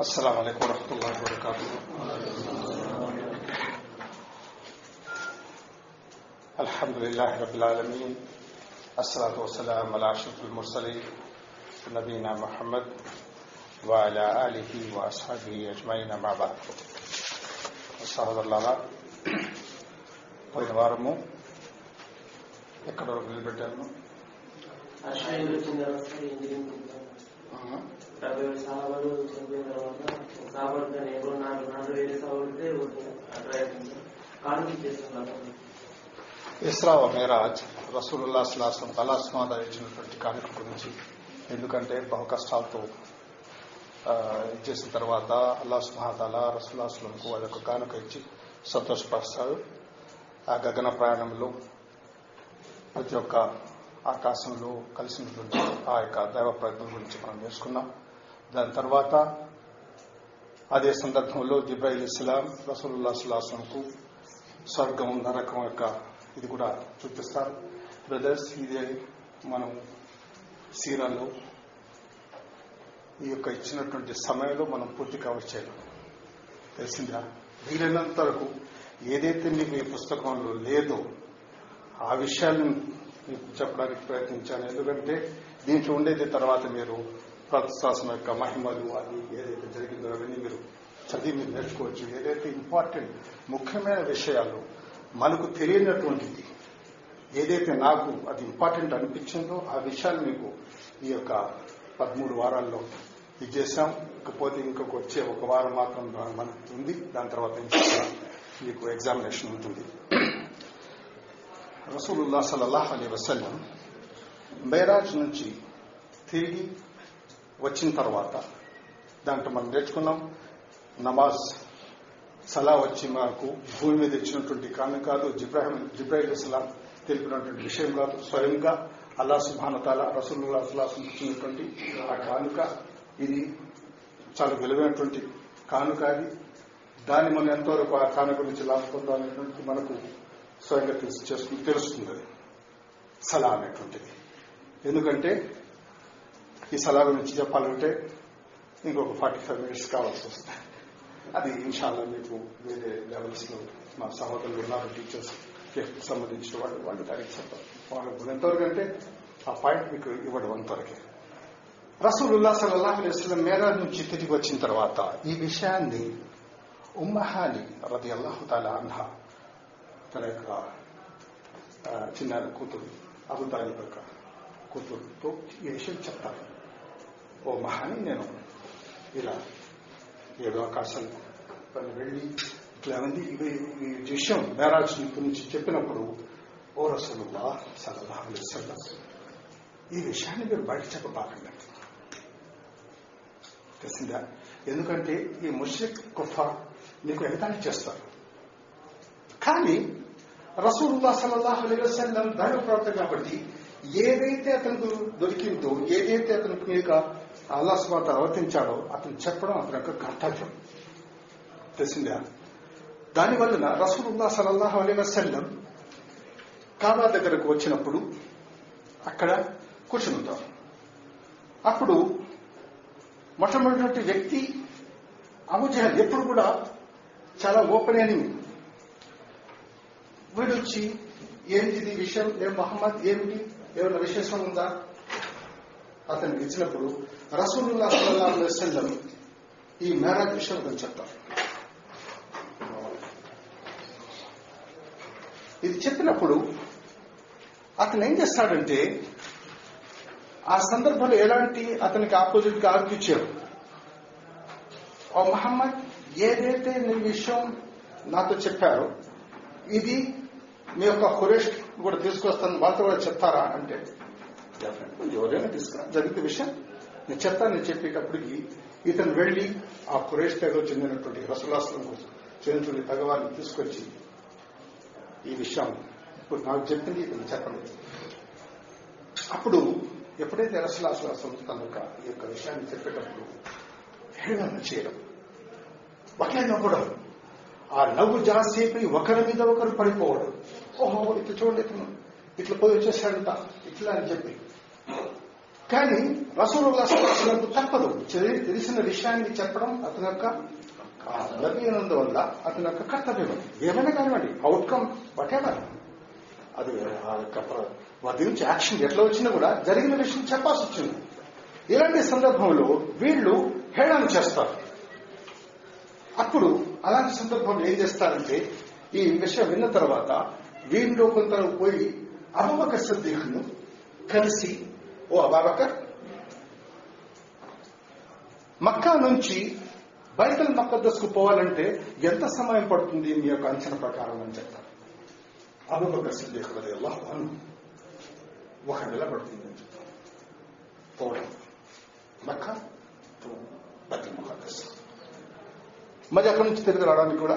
السلام عليكم ورحمة الله وبركاته الحمد لله رب العالمين الصلاة والسلام على أشرف المرسلين نبينا محمد وعلى آله وأصحابه أجمعين مع بعد సహోదరులారా పోయిన వారము ఎక్కడ వరకు నిలబెట్టాను డెబ్బై ఏడు సార్లు చనిపోయిన తర్వాత సాబడితే నేను నాకు నాలుగు వేలు సాగుతే కాన్ఫ్లిక్ట్ కానుక చేస్తున్నాను ఇస్రా మేరాజ్ రసూలుల్లా స్లాసం కళాస్మాద ఇచ్చినటువంటి కానుక గురించి. ఎందుకంటే బహు కష్టాలతో ఇచ్చేసిన తర్వాత అల్లా సుహాతాల రసూలాస్లంకు అదొక కానుక ఇచ్చి సంతోషపరుస్తాడు. ఆ గగన ప్రయాణంలో ప్రతి ఒక్క ఆకాశంలో కలిసినటువంటి ఆ యొక్క దైవ ప్రయత్నం గురించి మనం నేర్చుకున్నాం. దాని తర్వాత అదే సందర్భంలో జిబ్రాయిల్ ఇస్లాం రసూలుల్లా సులాసంకు స్వర్గం నరకం యొక్క ఇది కూడా చూపిస్తారు. బ్రదర్స్ ఇదే మనం సీరాలో ఈ యొక్క ఇచ్చినటువంటి సమయంలో మనం పూర్తి కవర్ చేయలేం తెలిసిందా? వీలైనంత వరకు ఏదైతే మీకు ఈ పుస్తకంలో లేదో ఆ విషయాన్ని మీకు చెప్పడానికి ప్రయత్నించాను. ఎందుకంటే దీంట్లో ఉండేది తర్వాత మీరు ప్రతిశ్వాసం యొక్క మహిమలు అది ఏదైతే జరిగిందో అవన్నీ మీరు చదివి మీరు నేర్చుకోవచ్చు. ఏదైతే ఇంపార్టెంట్ ముఖ్యమైన విషయాలు మనకు తెలియనటువంటిది ఏదైతే నాకు అది ఇంపార్టెంట్ అనిపించిందో ఆ విషయాలు మీకు ఈ యొక్క పదమూడు వారాల్లో ఇది చేశాం. ఇకపోతే ఇంకొక వచ్చే ఒక వారం మాత్రం మనకు ఉంది. దాని తర్వాత మీకు ఎగ్జామినేషన్ ఉంటుంది. రసూలుల్లా సల్లల్లాహు అలీ వసల్లం బైరాజ్ నుంచి తిరిగి వచ్చిన తర్వాత దాంట్లో మనం నేర్చుకున్నాం నమాజ్ సలా వచ్చి మనకు భూమి మీద ఇచ్చినటువంటి కాను కాదు జిబ్రాహిం జిబ్రాహిల్ ఇస్లాం తెలిపినటువంటి విషయం కాదు స్వయంగా అల్లా సుభానతాల రసూల్లా సులాసం ఇచ్చినటువంటి ఆ కానుక ఇది చాలా విలువైనటువంటి కానుక అది. దాన్ని మనం ఎంతవరకు ఆ కానుక నుంచి లాభ పొందాలనేటువంటి మనకు స్వయంగా తెలుసు చేసుకుని తెలుస్తుంది అది. సలా అనేటువంటిది. ఎందుకంటే ఈ సలా గురించి చెప్పాలంటే ఇంకొక ఫార్టీ ఫైవ్ మినిట్స్ కావాల్సి వస్తుంది. అది ఇన్షాల్లో మీకు వేరే లెవెల్స్లో మా సహోదరులు ఉన్నారు టీచర్స్ సంబంధించిన వాళ్ళు వాళ్ళు దానికి చెప్తారు వాళ్ళు ఎంతవరకు అంటే ఆ పాయింట్ మీకు ఇవ్వడం అంతవరకే. రసూలుల్లా సల్లాహు అలైస్లం మేరా నుంచి తిరిగి వచ్చిన తర్వాత ఈ విషయాన్ని ఉమ్మహాని రది అల్లాహు తాలా అన్హా తన యొక్క చిన్న కూతురు అబు యొక్క కూతురుతో ఈ విషయం చెప్తాను ఓ మహాని నేను ఇలా ఏడు అవకాశాలు పని వెళ్ళి ఇట్లా ఉంది. ఇవి ఈ విషయం మేరాజ్ గురించి చెప్పినప్పుడు ఓ రసూలుల్లా సల్లల్లాహు అలైహి ఈ విషయాన్ని మీరు బయట చెప్పబాకండి. తెలిసిందా? ఎందుకంటే ఈ ముషిక్ కుఫా నీకు ఎగతాళి చేస్తారు. కానీ రసూల్లా సల్లల్లాహు అలైహి వసల్లం దైవ కాబట్టి ఏదైతే అతనికి దొరికిందో ఏదైతే అతనికి మీద అల్లాస్మాట అవతరించాడో అతను చెప్పడం అతని యొక్క కర్తవ్యం. తెలిసిందా దాని వలన రసూలుల్లా సలల్లాహు అలీ వసల్లం కాబా దగ్గరకు వచ్చినప్పుడు అక్కడ కూర్చునుంటారు. అప్పుడు మొట్టమొదటి వ్యక్తి అబుజహల్ ఎప్పుడు కూడా చాలా ఓపెన్ అని వీడొచ్చి ఏంటిది విషయం? ఏం మహమ్మద్? ఏమిటి? ఏమైనా విశేషం ఉందా? అతనికి ఇచ్చినప్పుడు రసూలుల్లా సల్లల్లాహు అలైహి వసల్లం ఈ మేరాజ్ విషయం అతను చెప్తారు. ఇది చెప్పినప్పుడు అతను ఏం చేస్తాడంటే ఆ సందర్భంలో ఎలాంటి అతనికి ఆపోజిట్గా ఆర్గ్యూ చేయరు ఓ మహమ్మద్ ఏదైతే నీ విషయం నాతో చెప్పారో ఇది మీ యొక్క హురేష్ కూడా తీసుకొస్తాను వాళ్ళతో కూడా చెప్తారా? అంటే డెఫినెట్గా ఎవరైనా తీసుకురా. జరిగిన విషయం నేను చెప్తాను నేను చెప్పేటప్పటికి ఇతను వెళ్ళి ఆ కురేష్ తెగ చెందినటువంటి రసులాస్త్రం కోసం చెందినటువంటి తగవారిని తీసుకొచ్చి ఈ విషయం ఇప్పుడు నాకు చెప్పింది ఇతను చెప్పండి అప్పుడు ఎప్పుడైతే రసలాసులాసం తన ఈ యొక్క విషయాన్ని చెప్పేటప్పుడు హేళన చేయడం ఒకే నవ్వడం ఆ నవ్వు జాసేపు ఒకరి మీద ఒకరు పడిపోవడం ఓహో ఇట్లా చూడండి ఇతను ఇట్లా పోయి వచ్చేసాడంట ఇట్లా అని చెప్పి కానీ రసూలు తప్పదు. తెలిసిన విషయాన్ని చెప్పడం అతని యొక్క కర్తవ్యం అతని యొక్క కర్తవ్యం ఏమైనా కానివ్వండి అవుట్కమ్ వాటెవర్ అది ఆ యొక్క వాటి నుంచి యాక్షన్ ఎట్లా వచ్చినా కూడా జరిగిన విషయం చెప్పాల్సి వచ్చింది. ఇలాంటి సందర్భంలో వీళ్ళు హేళన చేస్తారు. అప్పుడు అలాంటి సందర్భంలో ఏం చేస్తారంటే ఈ విషయం విన్న తర్వాత వీళ్ళు కొంత పోయి అబబకర్ సద్దీహ్ను కలిసి ఓ అబాబకర్ మక్కా నుంచి బైతల్ మక్కద్దస్కు పోవాలంటే ఎంత సమయం పడుతుంది? మీ యొక్క అంచనా ప్రకారం అని చెప్తారు. అబూబకర్ సిద్దిక్ రలియల్లాహు అన్హు. ఒక నెల పడుతుంది అని చెప్తారు. పోవడం. మక్కా బైతల్ మక్కద్దస్ మరి అక్కడి నుంచి తిరిగి రావడానికి కూడా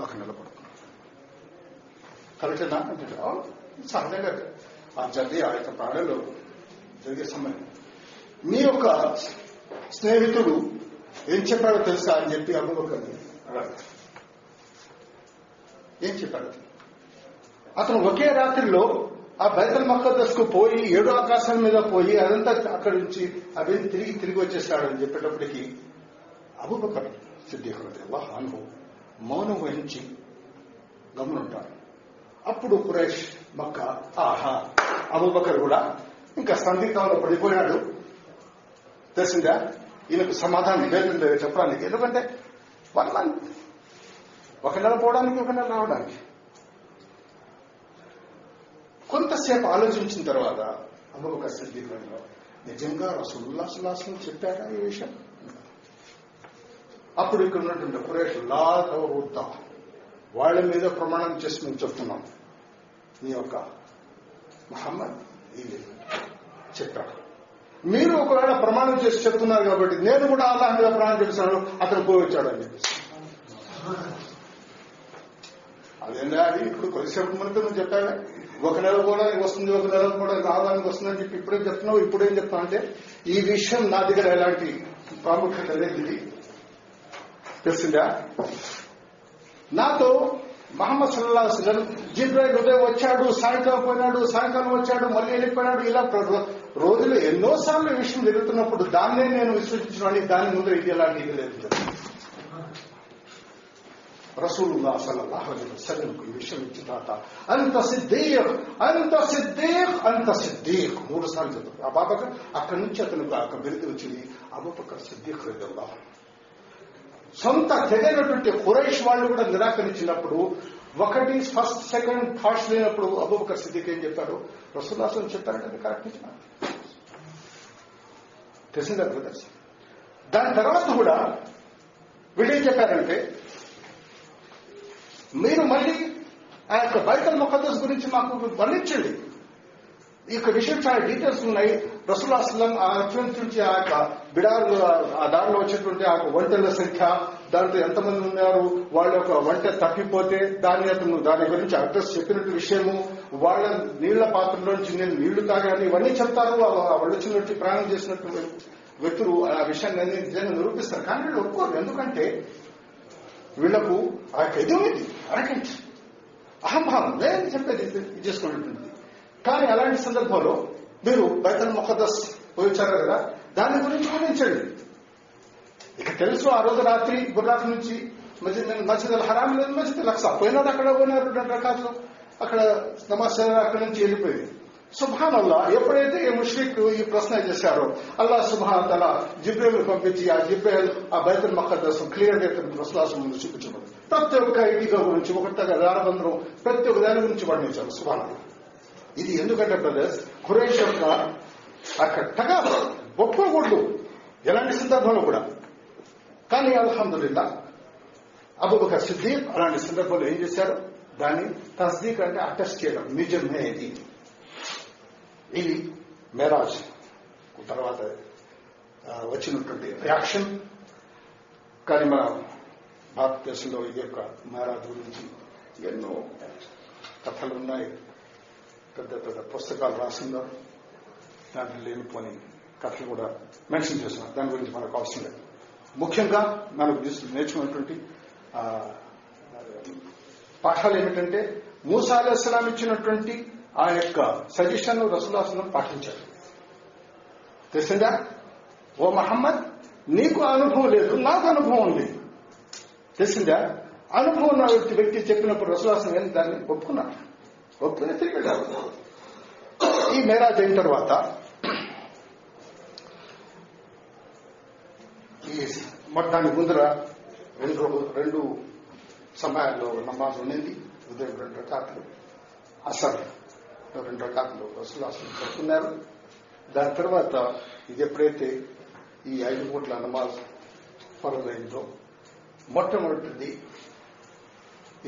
ఒక నెల పడుతుంది. కరెక్టేనా? అంటే సహజంగా ఆ జల్దీ ఆ యొక్క ప్రాణంలో జరిగే సమయం మీ యొక్క స్నేహితుడు ఏం చెప్పాడో తెలుసా అని చెప్పి అబూబకర్ని ఏం చెప్పాడు? అతను ఒకే రాత్రిలో ఆ బైతల్ మక్కదస్ పోయి ఏడో ఆకాశం మీద పోయి అదంతా అక్కడి నుంచి అవి తిరిగి తిరిగి వచ్చేసాడు అని చెప్పేటప్పటికి అబుబకర్ సిద్ధికుడు హాను మౌనం వహించి గమనుంటాడు అప్పుడు కురేష్ మక్క ఆహా అబుబకర్ కూడా ఇంకా సందిగ్ధంలో పడిపోయాడు తెలిసిందా? ఈయనకు సమాధానం లేదు చెప్పడానికి ఎందుకంటే వన్ మంత్ ఒక నెల పోవడానికి ఒక నెల రావడానికి. కొంతసేపు ఆలోచించిన తర్వాత అబూబకర్ సిద్ధికుడు నిజంగా రసూల్లా సుల్లాసం చెప్పారా ఈ విషయం? అప్పుడు ఇక్కడ ఉన్నటువంటి కురేష్ లా వృద్ధ వాళ్ళ మీద ప్రమాణం చేసి మేము చెప్తున్నాం. నీ యొక్క మహమ్మద్ ఇది చెప్పాడు. మీరు ఒకవేళ ప్రమాణం చేసి చెప్తున్నారు కాబట్టి నేను కూడా అల్లాహ్ మీద ప్రమాణం చేస్తున్నాను అతను పోవచ్చాడు అని చెప్పేసి. అదేందా అది? ఇప్పుడు కొద్దిసేపు ముందు నువ్వు చెప్పావే. ఒక నెల కూడా వస్తుంది ఒక నెల కూడా రావడానికి వస్తుందని చెప్పి ఇప్పుడేం చెప్తున్నావు ఇప్పుడేం చెప్తున్నావు అంటే ఈ విషయం నా దగ్గర ఎలాంటి ప్రాముఖ్యత లేదు. ఇది తెలిసిందా? నాతో మహమ్మద్ సల్లా వసలం జిబ్రాయిల్ ఉదయం వచ్చాడు సాయంకాలం పోయినాడు సాయంకాలం వచ్చాడు మళ్ళీ వెళ్ళిపోయినాడు ఇలా ప్ర- రోజులు ఎన్నోసార్లు ఈ విషయం జరుగుతున్నప్పుడు దాన్నే నేను విశ్వసించడానికి దాని ముందు ఇది ఎలాంటి ఇది లేదు. రసూలుల్లా సల్లల్లాహు అలైహి వసల్లంకు ఈ విషయం ఇచ్చిన తాత అంత సిద్దీక్ అంత సిద్దీక్ అంత సిద్దీక్ మూడు సార్లు చెప్తారు అబాబకర్ అక్కడి నుంచి అతనికి ఒక బిరుదు వచ్చింది. అబూబకర్ సిద్దీక్ రెడ్డి సొంత తెగైనటువంటి ఖురైష్ వాళ్ళు కూడా నిరాకరించినప్పుడు ఒకటి ఫస్ట్ సెకండ్ థాట్స్ లేనప్పుడు అబూబకర్ సిద్దిక్ ఏం చెప్పారు? రసూల్లాసం చెప్పారంటే కరెక్ట్ తెలిసిందా బ్రదర్స్? దాని తర్వాత కూడా వీళ్ళేం చెప్పారంటే మీరు మళ్ళీ ఆ యొక్క బైతల్ ముఖదస్ గురించి మాకు వర్ణించండి. ఈ యొక్క విషయం చాలా డీటెయిల్స్ ఉన్నాయి. రసూల్ అస్లం ఆ అత్యంత నుంచి ఆ యొక్క బిడారు ఆ దారిలో వచ్చేటువంటి ఆ యొక్క సంఖ్య దాంట్లో ఎంతమంది ఉన్నారు వాళ్ళ యొక్క వంట తప్పిపోతే దాని అతను దాని గురించి అడ్రస్ చెప్పినట్టు విషయము వాళ్ళ నీళ్ళ పాత్రలోంచి నేను నీళ్ళు తాగాను ఇవన్నీ చెప్తారు ఆ- వాళ్ళు వచ్చినట్టు ప్రాణం చేసినట్టు వ్యక్తులు ఆ విషయాన్ని నిజంగా నిరూపిస్తారు. కానీ వీళ్ళు ఒప్పుకోరు. ఎందుకంటే వీళ్ళకు ఆ యొక్క ఇది ఉంది. అరకెంట్. అహంభావం లేదని చెప్పేది ఇది ఇది కానీ అలాంటి సందర్భంలో మీరు బైతల్ ముఖదస్ పోయించారు కదా దాని గురించి వర్ణించండి. ఇక తెలుసు ఆ రోజు రాత్రి గుర్రాఫ్ నుంచి మస్జిద్ మస్జిద్ అల్ హరామ్ లేదు మస్జిద్ అల్ అక్సా. పోయినారు అక్కడ పోయినారు రెండు రకాలు అక్కడ నమాజ్ చదివారు అక్కడి నుంచి వెళ్ళిపోయింది. సుభాన్ అల్లా ఎప్పుడైతే ఈ ముష్రిక్ ఈ ప్రశ్న చేశారో అల్లా సుభాన్ తల జిబ్రేల్ పంపించి ఆ జిబ్రేల్ ఆ బైతుల్ మక్కదస్ క్లియర్గా ప్రశ్లాసం ముందు చూపించబడి ప్రతి ఒక్క ఇటుక గురించి ఒకటిగా దారబంధం ప్రతి ఒక్క దాని గురించి వర్ణించారు. సుభాన్ అల్లా ఇది ఎందుకంటే బ్రదర్స్ ఖురేష్ యొక్క అక్కడ గొప్ప ఒప్పుకోకూడదు ఎలాంటి సందర్భంలో కూడా. కానీ అల్హమ్దుల్లా అబుబక సిద్దీక్ అలాంటి సందర్భంలో ఏం చేశారు? దాన్ని తస్దీక్ అంటే అటెస్ట్ చేయడం నిజమే ఇది ఇది మేరాజ్. తర్వాత వచ్చినటువంటి రియాక్షన్ కానీ మన భారతదేశంలో ఇది యొక్క మెరాజ్ గురించి ఎన్నో కథలు ఉన్నాయి. పెద్ద పెద్ద పుస్తకాలు రాసిందో దాంట్లో లేనిపోని కథలు కూడా మెన్షన్ చేస్తున్నారు. దాని గురించి మనకు అవసరం లేదు. ముఖ్యంగా మనకు నేర్చుకున్నటువంటి పాఠాలు ఏమిటంటే మూసా అలైహిస్సలాం ఇచ్చినటువంటి ఆ యొక్క సజెషన్ రసులాసనం పాటించారు. తెలిసిందా? ఓ మహమ్మద్ నీకు అనుభవం లేదు నాకు అనుభవం ఉంది తెలిసిందా? అనుభవం ఉన్న వ్యక్తి వ్యక్తి చెప్పినప్పుడు రసులాసనం ఏం దాన్ని ఒప్పుకున్నాడు ఒప్పుకుని తిరిగి వెళ్ళారు ఈ మేరాజ్ అయిన తర్వాత ఈ మరి దాని ముందర రెండు రోజు రెండు సమయాల్లో నమాజ్ ఉండింది ఉదయం రెండు రకాలు అసలు రెండు రకాతులు అసలు చెప్తున్నారు దాని తర్వాత ఇది ఎప్పుడైతే ఈ ఐదు కోట్ల నమాజ్ ఫరదైందో మొట్టమొదటిది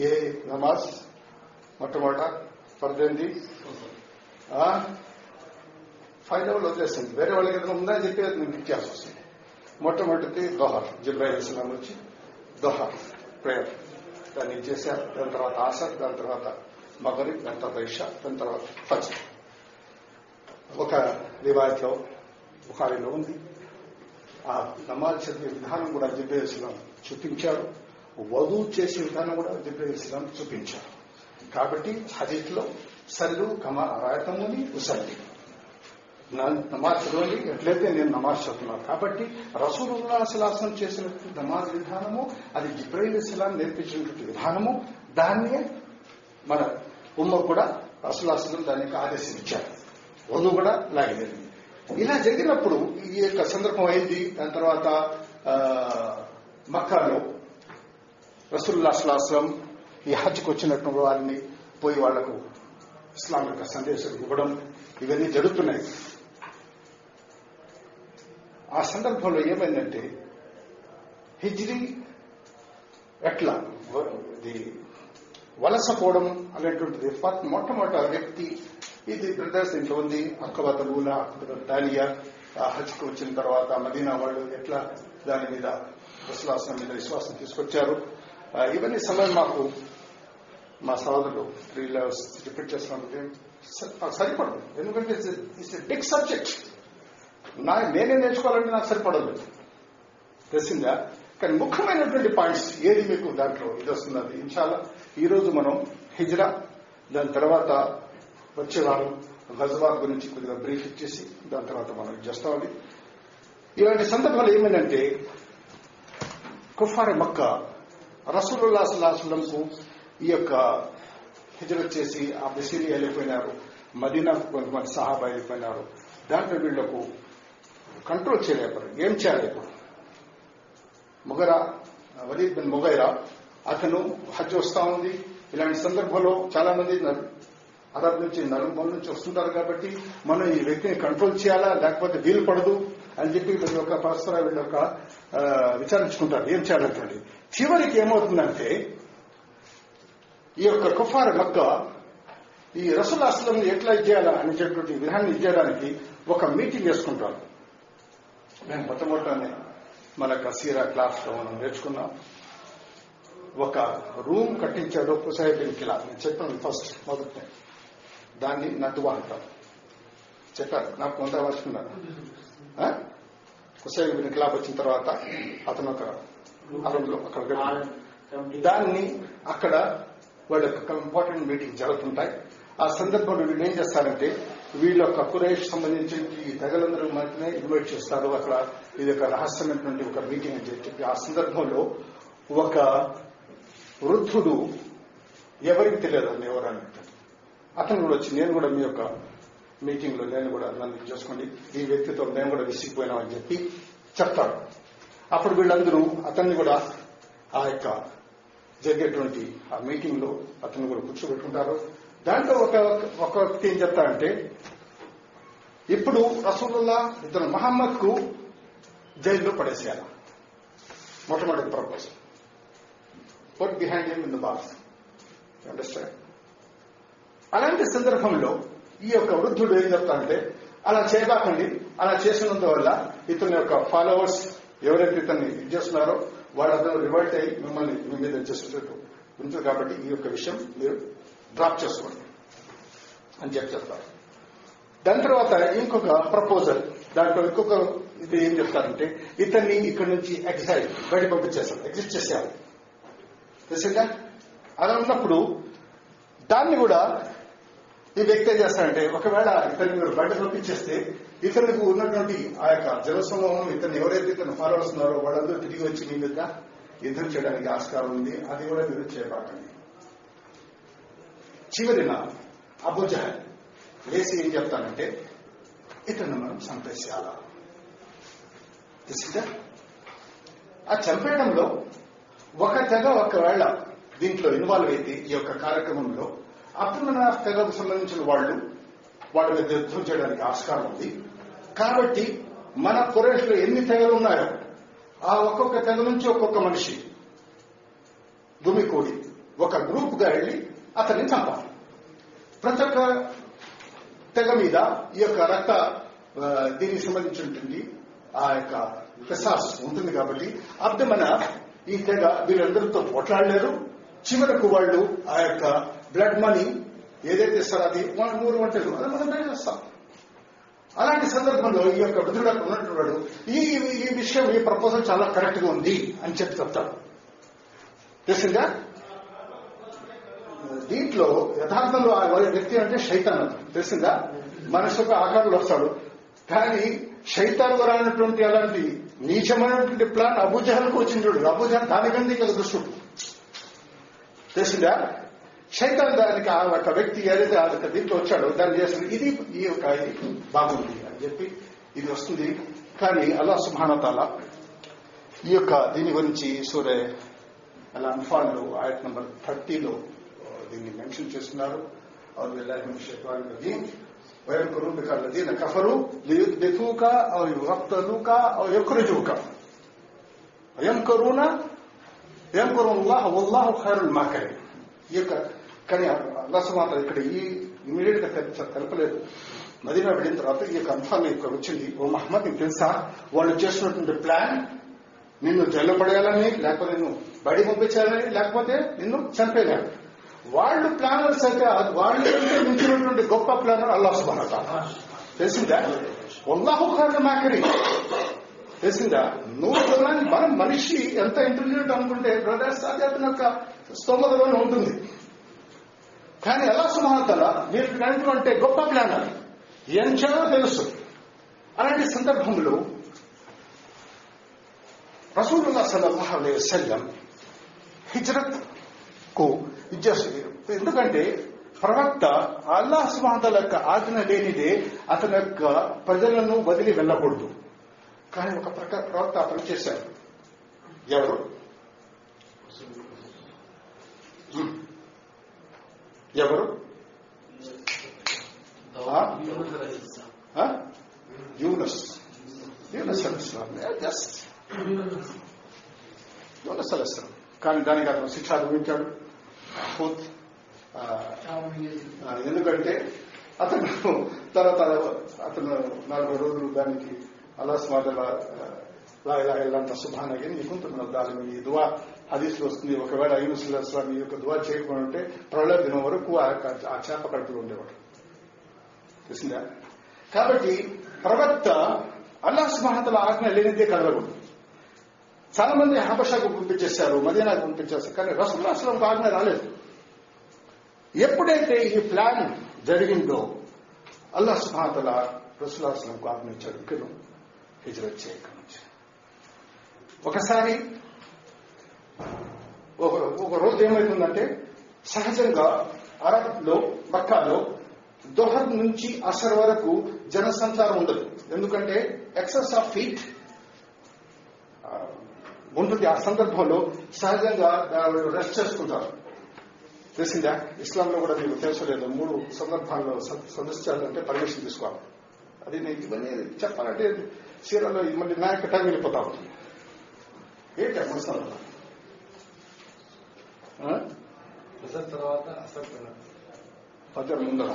ఏ నమాజ్? మొట్టమొదట ఫరదైంది ఫైవ్ లెవెల్ వదిలేస్తుంది వేరే వాళ్ళకి ఏదైనా ఉందని చెప్పి అది నేను ఇచ్చేయాల్సి వస్తుంది. మొట్టమొదటిది దొహర్. జిబ్రాహిల్ ఇస్లాం వచ్చి దొహర్ ప్రేయర్ దాన్ని ఇచ్చేసారు దాని తర్వాత ఆసర్ దాని తర్వాత మగరి దాని తర్వాత ఇషా దాని తర్వాత ఫజర్ ఒక రివాయత్లో బుఖారీలో ఉంది. ఆ నమాజ్ చదివే విధానం కూడా జిబ్రాహిల్ ఇస్లాం చూపించారు. వధువు చేసే విధానం కూడా జిబ్రాహిల్ ఇస్లాం చూపించారు. కాబట్టి హదీత్లో సల్లు కమ రాయతముని ఉసల్లి. నమాజ్ చదవండి ఎట్లయితే నేను నమాజ్ చదువుతున్నాను కాబట్టి రసూలుల్లా సలాసం చేసిన నమాజ్ విధానము అది జిబ్రాయిల్ ఇస్లాం నేర్పించినటువంటి విధానము దాన్నే మన ఉమ్మ కూడా రసూలాసలం దానికి ఆదేశించారు వధువు కూడా లాగే జరిగింది. ఇలా జరిగినప్పుడు ఈ యొక్క సందర్భం అయింది. దాని తర్వాత మక్కాలో రసూలుల్లా ఈ హజ్కి వచ్చినట్టు వారిని పోయి వాళ్ళకు ఇస్లాం యొక్క సందేశం ఇవ్వడం ఇవన్నీ జరుగుతున్నాయి. ఆ సందర్భంలో ఏమైందంటే హిజ్రీ ఎట్లా? ఇది వలసపోవడం అనేటువంటిది ఫస్ట్ మొట్టమొదట వ్యక్తి ఇది బ్రదర్స్ ఇంట్లో ఉంది అక్కవత లూలా డాలియా ఆ హజ్కి వచ్చిన తర్వాత మదీనా వాళ్ళు ఎట్లా దాని మీద విశ్వాసం మీద విశ్వాసం తీసుకొచ్చారు? ఇవన్నీ సమయం మాకు మా సోదరులు త్రీ లెవెల్స్ రిపీట్ చేస్తున్నప్పుడు సరిపడదు. ఎందుకంటే ఇట్స్ బిగ్ సబ్జెక్ట్ నా నేనే నేర్చుకోవాలంటే నాకు సరిపడదు. తెలిసిందా? కానీ ముఖ్యమైనటువంటి పాయింట్స్ ఏది మీకు దాంట్లో ఇది వస్తున్నది ఇన్షాల్లా ఈ రోజు మనం హిజ్రా దాని తర్వాత వచ్చే వారం గురించి కొద్దిగా బ్రీఫ్ ఇచ్చేసి దాని తర్వాత మనం ఇది చేస్తామని ఇలాంటి సందర్భాలు ఏమైందంటే కుఫారి మక్క రసూలుల్లా సల్లాహంకు ఈ యొక్క హిజరత్ చేసి ఆ బసిలి వెళ్ళిపోయినారు మదీనాకు కొంతమంది సహాబా వెళ్ళిపోయినారు. దాంట్లో వీళ్ళకు కంట్రోల్ చేయలేపారు ఏం చేయలేదు ఇప్పుడు? ముగరా వలీద్ బిన్ ముగైరా అతను హజ్ వస్తా ఉంది. ఇలాంటి సందర్భంలో చాలా మంది అరబ్ నుంచి నలుమూల నుంచి వస్తుంటారు కాబట్టి మనం ఈ వ్యక్తిని కంట్రోల్ చేయాలా? లేకపోతే వీలు పడదు? అని చెప్పి వీళ్ళ యొక్క పరస్పర వీళ్ళ యొక్క విచారించుకుంటారు. ఏం చేయాలంటే చివరికి ఏమవుతుందంటే ఈ యొక్క కుఫార్ మక్క ఈ రసూల్ అస్లం ఎట్లా ఇచ్చేయాలా అనేటటువంటి విధాన్ని ఇచ్చేయడానికి ఒక మీటింగ్ చేసుకుంటారు. నేను మొట్టమొదటనే మన కసీరా క్లాస్లో మనం నేర్చుకున్నాం. ఒక రూమ్ కట్టించాడు కుసాయిబిన్ కిలా నేను చెప్పాను ఫస్ట్ మొదటి దాన్ని నద్వా అంటారు చెప్పారు. నాకు కొంత వచ్చుకున్నారు కుసాయిబిన్ కిలా వచ్చిన తర్వాత అతను ఒక అరబులో అక్కడ దాన్ని అక్కడ వాళ్ళ యొక్క ఇంపార్టెంట్ మీటింగ్ జరుగుతుంటాయి. ఆ సందర్భంలో వీళ్ళు ఏం చేస్తారంటే వీళ్ళ యొక్క కురేష్ సంబంధించి ఈ తెగలందరూ మాత్రమే ఇన్వైట్ చేస్తారు. అక్కడ ఇది ఒక రహస్యమైనటువంటి ఒక మీటింగ్ అని చెప్పి. ఆ సందర్భంలో ఒక వృద్ధుడు ఎవరికి తెలియదు అని ఎవరు అతను కూడా వచ్చి నేను కూడా మీ యొక్క మీటింగ్లో నేను కూడా నన్ను చేసుకోండి. ఈ వ్యక్తితో మేము కూడా విసిగిపోయినామని చెప్పి చెప్తాడు. అప్పుడు వీళ్ళందరూ అతన్ని కూడా ఆ యొక్క జరిగేటువంటి ఆ మీటింగ్లో అతను కూడా కూర్చోబెట్టుకుంటారు. దాంట్లో ఒక ఒక వ్యక్తి ఏం చెప్తారంటే ఇప్పుడు రసూలుల్లా ఇతను మహమ్మద్కు జైల్లో పడేసేయాలి మొట్టమొదటి purpose put behind him in the box understand అలాంటి సందర్భంలో ఈ యొక్క వృద్ధుడు ఏం చెప్తాడంటే అలా చేయబాకండి. అలా చేసినందువల్ల ఇతని యొక్క ఫాలోవర్స్ ఎవరైతే ఇతన్ని ఇది చేస్తున్నారో వాళ్ళందరూ రివర్ట్ అయ్యి మిమ్మల్ని మీ మీద చేసేటట్టు ఉంటుంది కాబట్టి ఈ యొక్క విషయం మీరు డ్రాప్ చేసుకోండి అని చెప్పి చెప్తారు. దాని తర్వాత ఇంకొక ప్రపోజల్ దాంట్లో ఇంకొక ఇది ఏం చెప్తారంటే ఇతన్ని ఇక్కడ నుంచి ఎగ్జైల్ బయట పంపించేసాం ఎగ్జిట్ చేసేయాలి. తెలిసిందా? అలా ఉన్నప్పుడు దాన్ని కూడా ఈ వ్యక్తి ఏం చేస్తాడంటే ఒకవేళ ఇతన్ని మీరు బయట పంపించేస్తే ఇతనికి ఉన్నటువంటి ఆ యొక్క జలసమూహం ఇతను ఎవరైతే ఇతను ఫాలోవర్స్ ఉన్నారో వాళ్ళందరూ తిరిగి వచ్చి మీ మీద యుద్ధం చేయడానికి ఆస్కారం ఉంది. అది కూడా మీరు చేయబాకండి చివరిన అబుజహల్. లేసి ఏం చెప్తానంటే ఇతను మనం చంపేసేయాల? తెలిసిందా ఆ చంపేయడంలో ఒక తెగ ఒకవేళ దీంట్లో ఇన్వాల్వ్ అయితే ఈ యొక్క కార్యక్రమంలో అప్పుడున్న తెగకు సంబంధించిన వాళ్ళు వాళ్ళ మీద యుద్ధం చేయడానికి ఆస్కారం ఉంది. కాబట్టి మన కురేష్లో ఎన్ని తెగలు ఉన్నాయో ఆ ఒక్కొక్క తెగ నుంచి ఒక్కొక్క మనిషి దుమికూడి ఒక గ్రూప్గా వెళ్ళి అతన్ని చంపాలి. ప్రతి ఒక్క తెగ మీద ఈ యొక్క రక్త దీనికి సంబంధించినటువంటి ఆ యొక్క పిశాస్ ఉంటుంది కాబట్టి అర్థమన ఈ తెగ వీళ్ళందరితో పోట్లాడలేరు. చివరకు వాళ్ళు ఆ యొక్క బ్లడ్ మనీ ఏదైతే ఇస్తారో అది మన నూరు వంటలు అది మనం చేస్తాం అలాంటి సందర్భంలో ఈ యొక్క వృద్ధుడు ఉన్నట్టున్నాడు ఈ ఈ- విషయం ఈ ప్రపోజల్ చాలా కరెక్ట్గా ఉంది అని చెప్పి చెప్తాడు తెలిసిందా దీంట్లో యథార్థంలో ఆ వ్యక్తి అంటే శైతాన్ తెలిసిందా మనసుకు ఒక ఆకారంలో వస్తాడు. కానీ శైతాన్ రానటువంటి అలాంటి నీచమైనటువంటి ప్లాన్ అబూజహల్కు వచ్చింది చూడు. అబూజహల్ దానికంటే కదా దృష్టి తెలిసిందా చైతన్ దానికి ఆ ఒక వ్యక్తి ఏదైతే ఆ యొక్క దీంట్లో వచ్చాడో దాన్ని చేసిన ఇది ఈ యొక్క ఇది బాగుంది అని చెప్పి ఇది వస్తుంది. కానీ అల్లా సుభానతాల ఈ యొక్క దీని గురించి సూర్య అలా అన్ఫాన్లు ఆయట్ నంబర్ థర్టీలో దీన్ని మెన్షన్ చేస్తున్నారు. కఫరు లియుద్దెతూక ఔ యువత్తూక ఔ యక్రుజూక యం కరుణ యం ఉల్లాహ అల్లాహ్ వల్లాహు ఖైరుల్ మాకరి ఈ యొక్క కానీ అల్లాస్ మాత్రం ఇక్కడ ఈ ఇమీడియట్గా తెల- తెలపలేదు. మదీనా వెళ్ళిన తర్వాత ఈ యొక్క అన్ఫాల్ ఇక్కడ వచ్చింది. ఓ మహమ్మద్ నీకు తెలుసా? వాళ్ళు చేసినటువంటి ప్లాన్ నిన్ను జైల్లో పడేయాలని లేకపోతే నిన్ను బడి పంపించాలని లేకపోతే నిన్ను చంపేయాలని. వాళ్ళు ప్లానర్స్ అయితే అది వాళ్ళు కంటే మించినటువంటి గొప్ప ప్లానర్ అల్లా సుబానత తెలిసిందా? ఒల్లాహు ఖాన్ మాకరి తెలిసిందా? నువ్వు మనం మనిషి ఎంత ఇంటెలిజెంట్ అనుకుంటే బ్రదర్స్ అది అతని యొక్క స్తోమతలోనే ఉంటుంది. కానీ ఎలా సుమహతల మీరు కనుక అంటే గొప్ప ప్లానర్ ఏం చేయాలో తెలుసు. అలాంటి సందర్భంలో రసూలుల్లా సల్లల్లాహు అలైహి వసల్లం హిజ్రత్కు ఎందుకంటే ప్రవక్త అల్లాహ్ సుమహతల యొక్క ఆజ్ఞ లేనిదే అతని యొక్క ప్రజలను వదిలి వెళ్ళకూడదు. కానీ ఒక ప్రక ప్రవక్త ఆ చేశారు ఎవరు? ఎవరు? యూనస్. యూనస్ అలస్లాం జస్ట్ యూనస్ అలస్లాం కానీ దానికి అతను శిక్ష అనుభవించాడు. ఎందుకంటే అతను తర్వాత అతను నలభై రోజులు దానికి అల్లా స్మార్ట్ లా ఇలా ఇల్లంత సుభానగి నీకుంటున్నావు దాని ఈ దువా హదీస్ వస్తుంది ఒకవేళ యూనుస్ అస్లాం ఈ యొక్క దువా చేయకుండా ఉంటే ప్రళయ దినం వరకు ఆ చేప కడుపులో ఉండేవాడు. తెలిసిందా? కాబట్టి ప్రవక్త అల్లా సుమహతల ఆజ్ఞ లేనిదే కలగకూడదు. చాలా మంది హబషాకు పంపించేశారు మదీనాకు పంపించేస్తారు కానీ రసూల్ అస్లంకు ఆజ్ఞ రాలేదు. ఎప్పుడైతే ఈ ప్లాన్ జరిగిందో అల్లా సుహాతల రసూల్ అస్లంకు ఆజ్ఞ ఇచ్చాడు. ఇక్కడ చేయక నుంచి ఒకసారి ఒక ఒక రోజు ఏమైతుందంటే సహజంగా అరబ్లో మక్కాలో దొహద్ నుంచి అసర్ వరకు జనసంచారం ఉండదు. ఎందుకంటే ఎక్సెస్ ఆఫ్ ఫీట్ ఉంటుంది. ఆ సందర్భంలో సహజంగా రెస్ట్ చేసుకుంటారు. తెలిసిందా? ఇస్లాంలో కూడా మీకు తెలుసలేదు మూడు సందర్భాల్లో సందర్శించాలంటే పర్మిషన్ తీసుకోవాలి. అది నేను ఇవన్నీ చెప్పాలంటే సీరాలో మళ్ళీ నా యొక్క టైం వెళ్ళిపోతా. ఉంటుంది ఏంటి మన సందర్భం తర్వాత ముందర.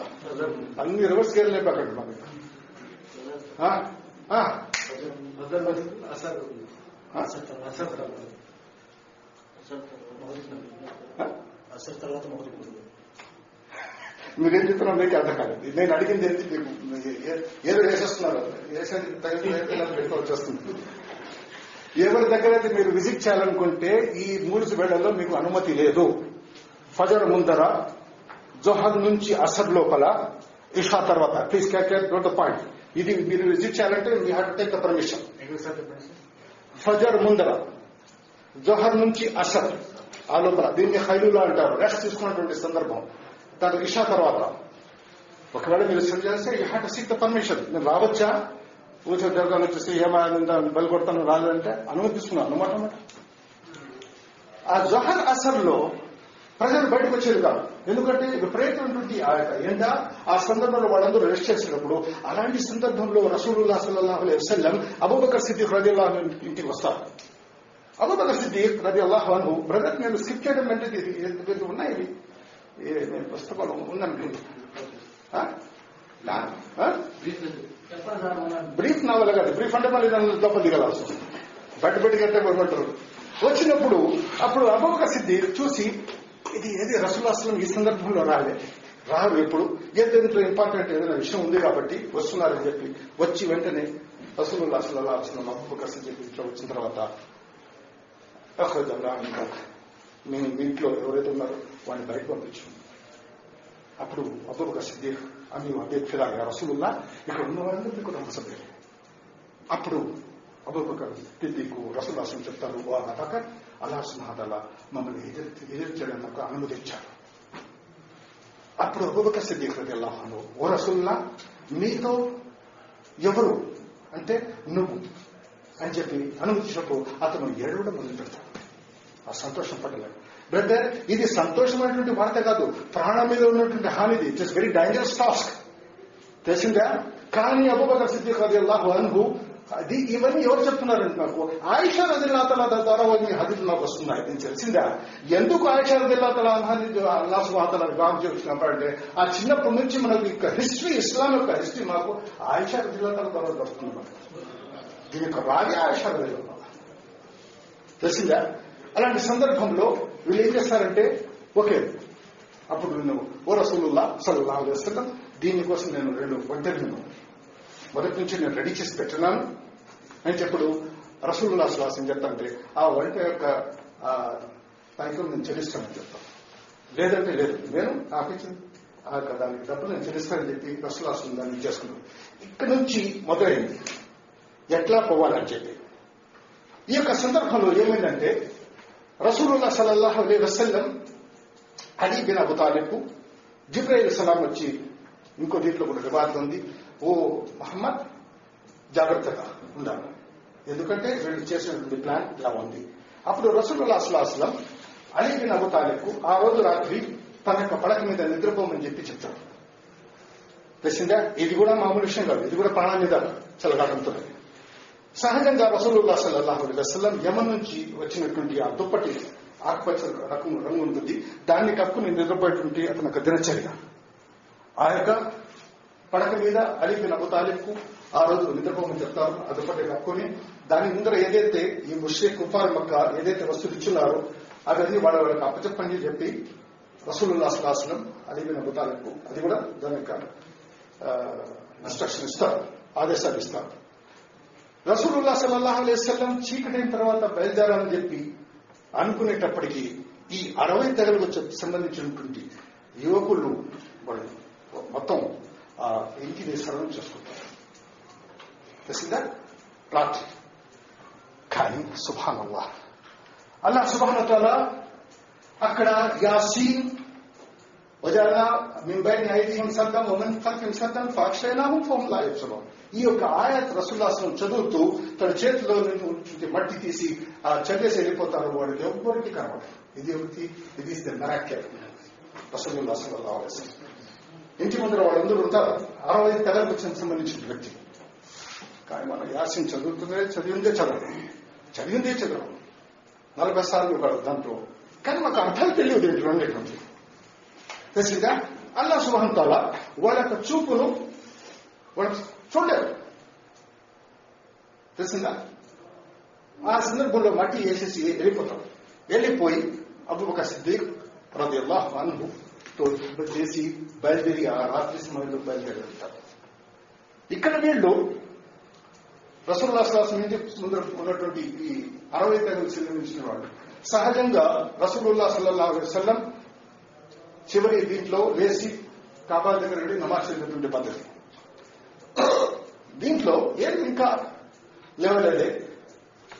అన్ని రివర్స్ గేర్ లేపాకండి మనకి మీరేం చెప్తున్నా మీకు అర్థం కాలేదు నేను అడిగింది ఏంటి? ఏదో వేసేస్తున్నారు. వేసేది తగిన వస్తుంది ఎవరి దగ్గర అయితే మీరు విజిట్ చేయాలనుకుంటే ఈ మూడు వేళల్లో మీకు అనుమతి లేదు. ఫజర్ ముందర జోహర్ నుంచి అసర్ లోపల ఇషా తర్వాత. Please calculate note the point ఇది మీరు విజిట్ చేయాలంటే మీ have to take the permission Fajr ముందర జోహర్ నుంచి అసర్ ఆ లోపల. దీన్ని ఖైలులా అంటారు. రెస్ట్ తీసుకున్నటువంటి సందర్భం. దాని ఇషా తర్వాత. ఒకవేళ మీరు సెండ్ చేస్తే you have to seek the permission నేను రావచ్చా? ఊచ జరగాలి వచ్చేసి ఏమైనా బలి కొడతాను రాలేదంటే అనుమతిస్తున్నాను అనమాట అనమాట అన్నమాట. ఆ జోహర్ అసర్లో ప్రజలు బయటకు వచ్చేది కాదు. ఎందుకంటే విపరీతమైనటువంటి ఆ యొక్క ఎండ ఆ సందర్భంలో వాళ్ళందరూ రెస్ట్ చేసినప్పుడు అలాంటి సందర్భంలో రసూలుల్లా సల్లాహు అలైహి వసల్లం అబూబకర్ సిద్దిక్ రదిల్లాహు ఇంటికి వస్తారు. అబూబకర్ సిద్దిక్ రది అను బ్రదర్ నేను స్కిప్ చేయడం అంటే ఇది ఇది ఉన్నాయి ఇవి. నేను పుస్తకాలు ఉందండి ఆ? నా- ఆ? నావల్ కాదు ప్రీ ఫండమెంటల్ దాని లోపల దిగలాల్సి వస్తుంది బయట బయటకి కట్టే కొనుక్కుంటారు వచ్చినప్పుడు అప్పుడు అబోక సిద్ధి చూసి ఇది ఏది రసులాసనం ఈ సందర్భంలో రాలే రారు ఎప్పుడు ఏదైనా ఇంపార్టెంట్ ఏదైనా విషయం ఉంది కాబట్టి వస్తున్నారని చెప్పి వచ్చి వెంటనే రసూలుల్లా అసలు అలా వసల్లం అబూబకర్ సిద్ధి ఇంట్లో వచ్చిన తర్వాత మీ ఇంట్లో ఎవరైతే ఉన్నారో వాడిని బయట పంపించు అప్పుడు అబూబకర్ సిద్ధి అని అభ్యర్థిలాగా ఫిరాగా ఇక్కడ ఉన్న వాళ్ళందరూ మీకు నమ్మసభ్యులు అప్పుడు అబూబకర్ సిద్దికు రసూలాసం చెప్తారు ఓ అబకర్ అలా సుబ్హానహు మమ్మల్ని ఎదిరించడానికి నాకు అనుమతించారు అప్పుడు అబూబకర్ సిద్దిక్ రలియల్లాహు ఓ రసుల్లా మీతో ఎవరు అంటే నువ్వు అని చెప్పి అనుమతించినప్పుడు అతను ఏడవడం మొదలు పెడతాడు. ఆ సంతోషం పడలేదు బ్రదర్ ఇది సంతోషమైనటువంటి వార్త కాదు. ప్రాణం మీద ఉన్నటువంటి హానిది. It is very dangerous task తెలిసిందా? కానీ అబూబకర్ సిద్దిక్ రది అల్లాహు అన్హు అది ఇవన్నీ ఎవరు చెప్తున్నారంటే నాకు? ఆయిషా రదిల్లా తల ద్వారా ఈ హదీలు నాకు వస్తున్నాయి. నేను తెలిసిందా? ఎందుకు ఆయుష రదిల్లా తల అల్లా సుహాతల వివాహం చేసినప్పుడంటే ఆ చిన్నప్పటి నుంచి మనకు యొక్క హిస్టరీ ఇస్లాం యొక్క హిస్టరీ మాకు ఆయుష రదిల్లా తల ద్వారా దొరుకుతుంది దీని యొక్క రాజే ఆయిషా రదిల్లా తెలిసిందా? అలాంటి సందర్భంలో వీళ్ళు ఏం చేస్తారంటే ఓకే అప్పుడు నేను ఓ రసూలుల్లా సల్లాహు అలైహి దీనికోసం నేను రెండు ఒంటరిను మొదటి నుంచి నేను రెడీ చేసి పెట్టినాను. అని చెప్పుడు రసూలుల్లా శ్వాసం చెప్తాంటే ఆ వంట యొక్క ఆ పైకం నేను చెల్లిస్తానని చెప్తాను. లేదంటే లేదు. నేను ఆపించింది ఆ యొక్క దానికి డబ్బులు నేను చెల్లిస్తానని చెప్పి రసూలాసం దాన్ని చేసుకున్నాను. ఇక్కడి నుంచి మొదలైంది. ఎట్లా పోవాలని చెప్పి. ఈ యొక్క సందర్భంలో ఏమైందంటే రసూలుల్లా సలల్లాహు అలీ వసల్లం అలీ బిన్ అబు జిబ్రాయిల్ సలాం వచ్చి ఇంకో దీంట్లో కూడా వివాదం ఉంది. ఓ మహమ్మద్ జాగ్రత్తగా ఉండాలి. ఎందుకంటే వీళ్ళు చేసినటువంటి ప్లాన్ ఇలా ఉంది. అప్పుడు రసూలుల్లా అస్లాస్లం అలీ బిన్ అబు ఆ రోజు రాత్రి తన యొక్క పడక మీద నిద్రపోమని చెప్పి చెప్తాడు తెలిసిందా? ఇది కూడా మామూలు విషయం కాదు. ఇది కూడా ప్రాణం మీద చలగాడంతో సహజంగా రసూలుల్లా సల్లాహు అలైహి వసల్లం యమన్ నుంచి వచ్చినటువంటి ఆ దుప్పటి ఆకుపచ్చ రకం రంగు ఉంటుంది. దాన్ని కప్పుకుని నిద్రపోయేటువంటి అతని యొక్క దినచర్య. ఆ యొక్క పడక మీద అలీ బిన్ అబు తాలిబ్కు ఆ రోజు నిద్రపోమని చెప్తారు. అదుపటి దుప్పటి కప్పుకొని దాని ముందర ఏదైతే ఈ ముషే కుఫార్ మక్క ఏదైతే వస్తువులు ఇచ్చున్నారో అవన్నీ వాళ్ళ వాళ్ళకి అప్పచెప్పని చెప్పి రసూలుల్లా సలాహం అలీ బిన్ అబు తాలిబ్కు అది కూడా దాని యొక్క ఇన్స్ట్రక్షన్ ఇస్తారు ఆదేశాలు ఇస్తారు. రసూలుల్లా సల్లాహు అలైవల్లం చీకటైన తర్వాత బయలుదేరాలని చెప్పి అనుకునేటప్పటికీ ఈ అరవై తెగలకు సంబంధించినటువంటి యువకులు వాళ్ళు మొత్తం ఆ ఇంటిని సర్వం చేసుకుంటారు. తెలిసిందా ప్లాట్ కానీ సుభాన్ అల్లా అల్లా సుభాన్ సుభానతాల అక్కడ యాసీన్ వజాలా మిన్ బైన్ ఐదీహిం సద్దం వమన్ ఖల్ఫిహిం సద్దం ఫాక్షైనాహుం ఫహుం లా ఈ యొక్క ఆయాత్ రసూల్లాసం చదువుతూ తన చేతిలో నుంచి మట్టి తీసి ఆ చదివేసి వెళ్ళిపోతారు వాడికి ఎవరికి కనబడదు ఇది ఒకటి ఇది ఇస్ ద మెరాక్యర్ రసూలుల్లా సల్లల్లాహు అలైహి ఇంటి ముందర వాళ్ళందరూ ఉంటారు. అరవై తెగలకు సంబంధించిన వ్యక్తి. కానీ మనం యాసిన్ చదువుతుందే చదివిందే చదవడం. చదివిందే చదవడం. నలభై సార్లు ఒకడు దాంట్లో. కానీ మాకు అర్థాలు తెలియదు ఏంటి రెండేటువంటి తెలిసిందా అల్లా సుబహన్ తాల వాళ్ళ యొక్క చూపును వాళ్ళు చూడలేరు తెలిసిందా? ఆ సందర్భంలో మట్టి వేసేసి వెళ్ళిపోతాం. వెళ్ళిపోయి అబుబక సిద్దిక్ ప్రతి అల్లాహ్ అన్హు చేసి బయలుదేరి ఆ రాత్రి సమయంలో బయలుదేరి వెళ్తారు ఇక్కడ వీళ్ళు రసూల్లాస్ ఇంటి ముందర ఉన్నటువంటి ఈ అరవై తరగతి చెల్లించిన వాళ్ళు. సహజంగా రసూలుల్లా సల్లల్లా వసల్లం చివరి దీంట్లో లేచి కాబా దగ్గర వెళ్ళి నమాజ్ చదివేటువంటి పద్ధతి. దీంట్లో ఏం ఇంకా లేవలేదే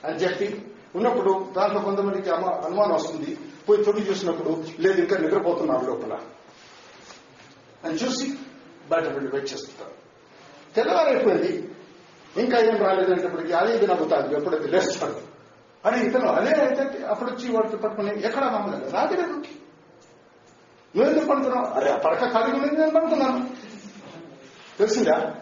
అని చెప్పి ఉన్నప్పుడు దాంట్లో కొంతమందికి అనుమానం వస్తుంది. పోయి తొడి చూసినప్పుడు లేదు ఇంకా నిద్రపోతున్నారు లోపల. అని చూసి బయట వెళ్ళి వెయిట్ చేస్తుంటారు. తెల్లవారైపోయింది. ఇంకా ఏం రాలేదంటప్పటికి అదే ఇది నవ్వుతాడు ఎప్పుడైతే లేస్తాడు. అని ఇతను అదే అయితే అప్పుడు వచ్చి వాడితో పట్టుకుని ఎక్కడ మామూలుగా రాగలేదు నువ్వు ఎందుకు పడుతున్నావు? అరే పడక ఖాళీ నేను పడుతున్నాను తెలిసిందా?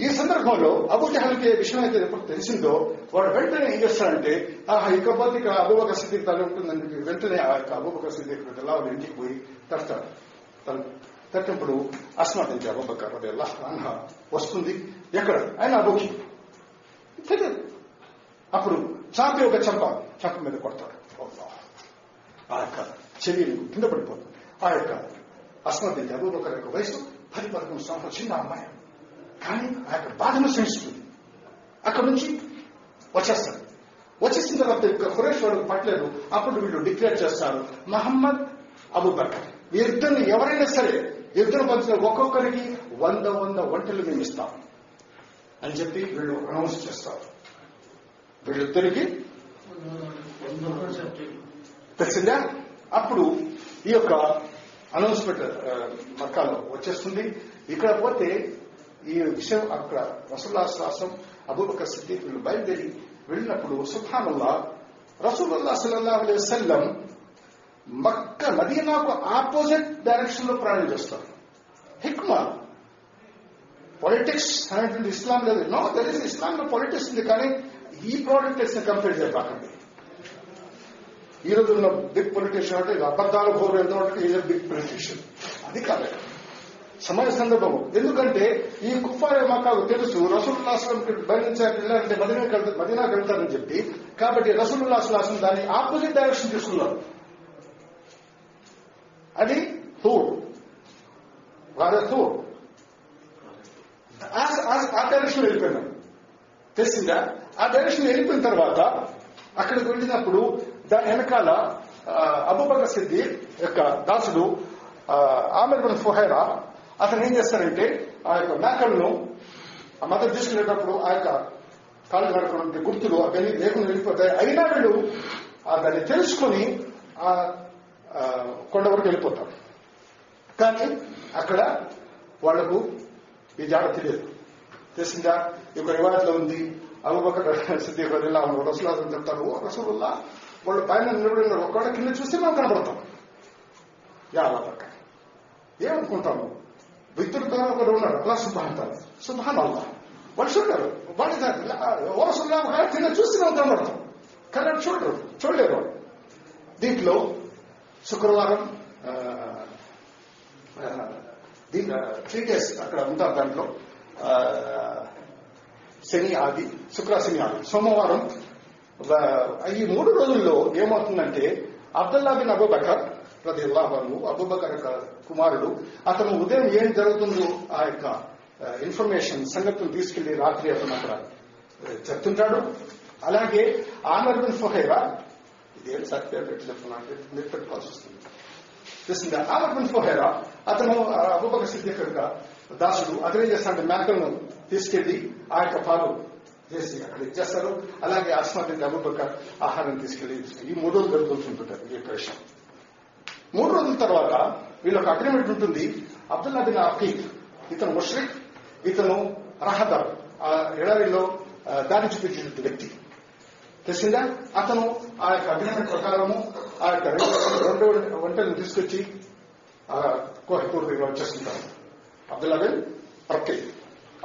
ఈ సందర్భంలో అబుజహల్కి విషయం అయితే ఎప్పుడు తెలిసిందో వాడు వెంటనే ఏం చేస్తాడంటే ఆహా ఇకపోతే ఇక అబూబక సిద్ధికి తల ఉంటుందని వెంటనే ఆ యొక్క అబూబక సిద్ధికి ఎలా ఇంటికి పోయి తడతాడు తను తట్టినప్పుడు అస్మాత్ అంటే అబుబకర్ అది ఎలా వస్తుంది. ఎక్కడ? ఆయన అబుకి. తెలియదు అప్పుడు చాపి ఒక చంప చంప మీద కొడతాడు. ఆ యొక్క చెవి కింద పడిపోతుంది ఆ యొక్క అస్మత్ అంటే అబూబకర్ యొక్క వయసు పది పదకొండు సంవత్సరాలు. చిన్న అమ్మాయి. కానీ ఆ యొక్క బాధను సహిస్తుంది. అక్కడ నుంచి వచ్చేస్తారు వచ్చేసిన తర్వాత ఇక ఖురేష్ పట్టలేదు. అప్పుడు వీళ్ళు డిక్లేర్ చేస్తారు మహమ్మద్ అబూబకర్ వీరిద్దరిని ఎవరైనా సరే ఇద్దరు పంచిన ఒక్కొక్కరికి వంద వంద వంటలు మేము ఇస్తాం. అని చెప్పి వీళ్ళు అనౌన్స్ చేస్తారు. వీళ్ళిద్దరికి తెలిసిందా? అప్పుడు ఈ యొక్క అనౌన్స్మెంట్ మక్కాలో వచ్చేస్తుంది. ఇక్కడ పోతే ఈ విషయం అక్కడ రసూల్లా శ్వాసం అబూబక సిద్దీకులు బయలుదేరి వెళ్ళినప్పుడు సుఖానుల్లా రసూలుల్లా సల్లల్లా అలై సల్లం మక్క మదీనాకు ఆపోజిట్ డైరెక్షన్లో ప్రయాణం చేస్తారు. హిక్మా. పొలిటిక్స్ అనేటువంటి ఇస్లాం లేదు. నో దర్ ఇస్ ఇస్లాం లో పొలిటిక్స్ ఉంది కానీ ఈ పొలిటిక్స్ని కంపేర్ చేయబాకండి ఈ రోజు బిగ్ పొలిటీషియన్ అంటే అబద్ధాలు కోరు ఎంత అంటే ఈజ్ బిగ్ పొలిటీషియన్. అది కాదు. సమాజ సందర్భము. ఎందుకంటే ఈ కుఫారే మకాకు తెలుసు రసూల్లాస్లం బయలుదేరి వెళ్ళారంటే మదీనాకి మదీనాకి వెళ్తారని చెప్పి. కాబట్టి రసూల్లాస్లాసం దాన్ని ఆపోజిట్ డైరెక్షన్ తీసుకున్నారు. అది తూర్. వారే తూర్. ఆ- డైరెక్షన్ వెళ్ళిపోయినాం. తెలిసిందా? ఆ డైరెక్షన్ వెళ్ళిపోయిన తర్వాత అక్కడికి వెళ్ళినప్పుడు దాని వెనకాల అబుబక అబూబకర్ సిద్ది యొక్క దాసుడు ఆమెర్ ఆమిర్ బిన్ ఫుహైరా అతను ఏం చేస్తాడంటే ఆ యొక్క మేకలను ఆ మతం తీసుకునేటప్పుడు ఆ యొక్క కాళ్ళు కడుకున్న గుర్తులు అవన్నీ లేకుండా వెళ్ళిపోతాయి. అయినా వీళ్ళు ఆ దాన్ని తెలుసుకొని ఆ కొండ వరకు వెళ్ళిపోతారు. కానీ అక్కడ వాళ్ళకు ఈ జాడ తెలియదు. తెలిసిందా? ఇక రివాయత్లో ఉంది. అబుబకర్ సిద్దిక్ రదిల్లా రసూల్లా చెప్తారు రసూలుల్లా వాళ్ళు పైన నిలబడినారు ఒక్కడ కింద చూస్తే మనం కనబడతాం యా అలా పక్క ఏమనుకుంటాము విద్యుత్ ఒకరు ఉన్నారు అలా శుభాంతాలు శుభాన్ అల్లా వాళ్ళు చూడరు వాళ్ళు ఓ రసూల్లా కింద చూస్తే మనం కానీ చూడరు చూడలేరు వాళ్ళు దీంట్లో శుక్రవారం దీంట్లో త్రీ డేస్ అక్కడ ఉంటారు దాంట్లో. శని ఆది శుక్ర శని ఆది. సోమవారం ఈ మూడు రోజుల్లో ఏమవుతుందంటే అబ్దుల్లా బిన్ అబూబకర్ బకర్ అల్లాహను అబుబకర్ కుమారుడు. అతను ఉదయం ఏం జరుగుతుందో ఆ యొక్క ఇన్ఫర్మేషన్ సంగతులు తీసుకెళ్ళి రాత్రి అతను అక్కడ చెప్తుంటాడు. అలాగే ఆమర్ బిన్ ఫుహైరా ఇదేం సత్యం పెట్టి చెప్తున్నాను మీరు పెట్టుకోవాల్సి వస్తుంది. తెలిసిందా ఆమర్ బిన్ ఫుహైరా అతను ఆ, సిద్దిక్ యొక్క దాసుడు అతను ఏం చేస్తాడంటే మేకలను తీసుకెళ్ళి ఆ యొక్క పాలు చేసి అక్కడ ఇచ్చేస్తారు అలాగే అస్మాత్ బిన్ ఆహారం తీసుకెళ్ళి ఈ మూడు రోజులు జరుగుతుంటుంటారు ఈ యొక్క విషయం మూడు రోజుల తర్వాత వీళ్ళొక అగ్రిమెంట్ ఉంటుంది. అబ్దుల్లా బిన్ అఫీక్ ఇతను ముష్రిక్ ఇతను రహదర్ ఆ ఎడారిలో దారి చూపించిన వ్యక్తి. తెలిసిందా? అతను ఆ యొక్క అగ్రిమెంట్ ప్రకారము ఆ యొక్క రెండు వంటలను తీసుకొచ్చి కోహిపూర్ దగ్గర వచ్చేస్తుంటారు అబ్దుల్లా బిన్ అర్కీద్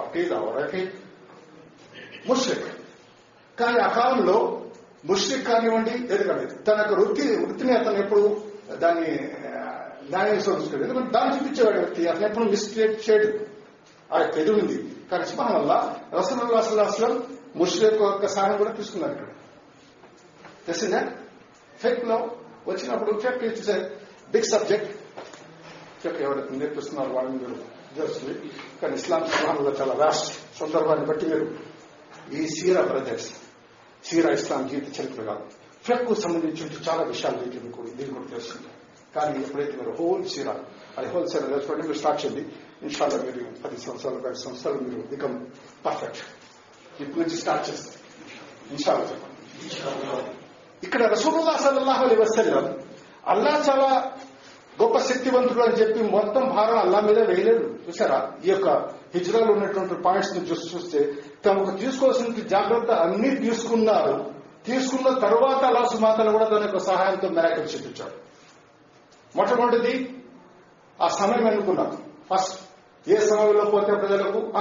అర్కీద్ రకీద్ ముష్రిక్. కానీ ఆ కాలంలో ముష్రిక్ కానివ్వండి ఎదగలేదు తన యొక్క వృత్తి వృత్తిని అతను ఎప్పుడు దాన్ని ఆ, చూసుకోడు ఎందుకంటే దాన్ని చూపించేవాడు వ్యక్తి అతను ఎప్పుడు మిస్క్రియేట్ చేయడు. ఆ యొక్క ఎదురు ఉంది. కానీ సుభాన్ వల్ల రసూలుల్లాహ్ సల్లల్లాహు అలైహి యొక్క సహాయం కూడా తీసుకున్నారు ఇక్కడ. తెలిసిందా? ఫెక్లో వచ్చినప్పుడు ఫెక్ ఇట్స్ బిగ్ సబ్జెక్ట్ ఫెక్ ఎవరైతే నేర్పిస్తున్నారు వాళ్ళని మీరు? తెలుస్తుంది. కానీ ఇస్లాం సుభానంలో చాలా రాష్ట్ర సందర్భాన్ని బట్టి మీరు ఈ సీరా బ్రదర్స్ సీరా ఇస్లాం జీవిత చరిత్ర కాదు. ఫెక్ సంబంధించి చాలా విషయాలు దీనికి కూడా దీనికి కూడా తెలుస్తుంది కానీ ఎప్పుడైతే మీరు హోల్ సీరా అది హోల్ సీరా మీరు స్టార్ట్ చేయండి. ఇన్షాల్లో మీరు పది సంవత్సరాలు పది సంవత్సరాలు మీరు బికమ్ పర్ఫెక్ట్ ఇప్పటి నుంచి స్టార్ట్ చేస్తారు ఇన్షాల్లో చెప్పండి. ఇక్కడ రసూలుల్లా సల్లాహాలు అలైహి వసల్లం అల్లా చాలా గొప్ప శక్తివంతుడు అని చెప్పి మొత్తం భారం అల్లా మీద వేయలేదు. చూసారా ఈ యొక్క హిజ్రాలో ఉన్నటువంటి పాయింట్స్ని చూసి చూస్తే తమకు తీసుకోవాల్సిన జాగ్రత్త అన్ని తీసుకున్నారు. తీసుకున్న తరువాత అలా సుమాతలు కూడా తన యొక్క సహాయంతో మెరాకల్ చూపించాడు మొట్టమొదటిది ఆ సమయం అనుకున్నాం ఫస్ట్ ఏ సమయంలో పోతే ప్రజలకు?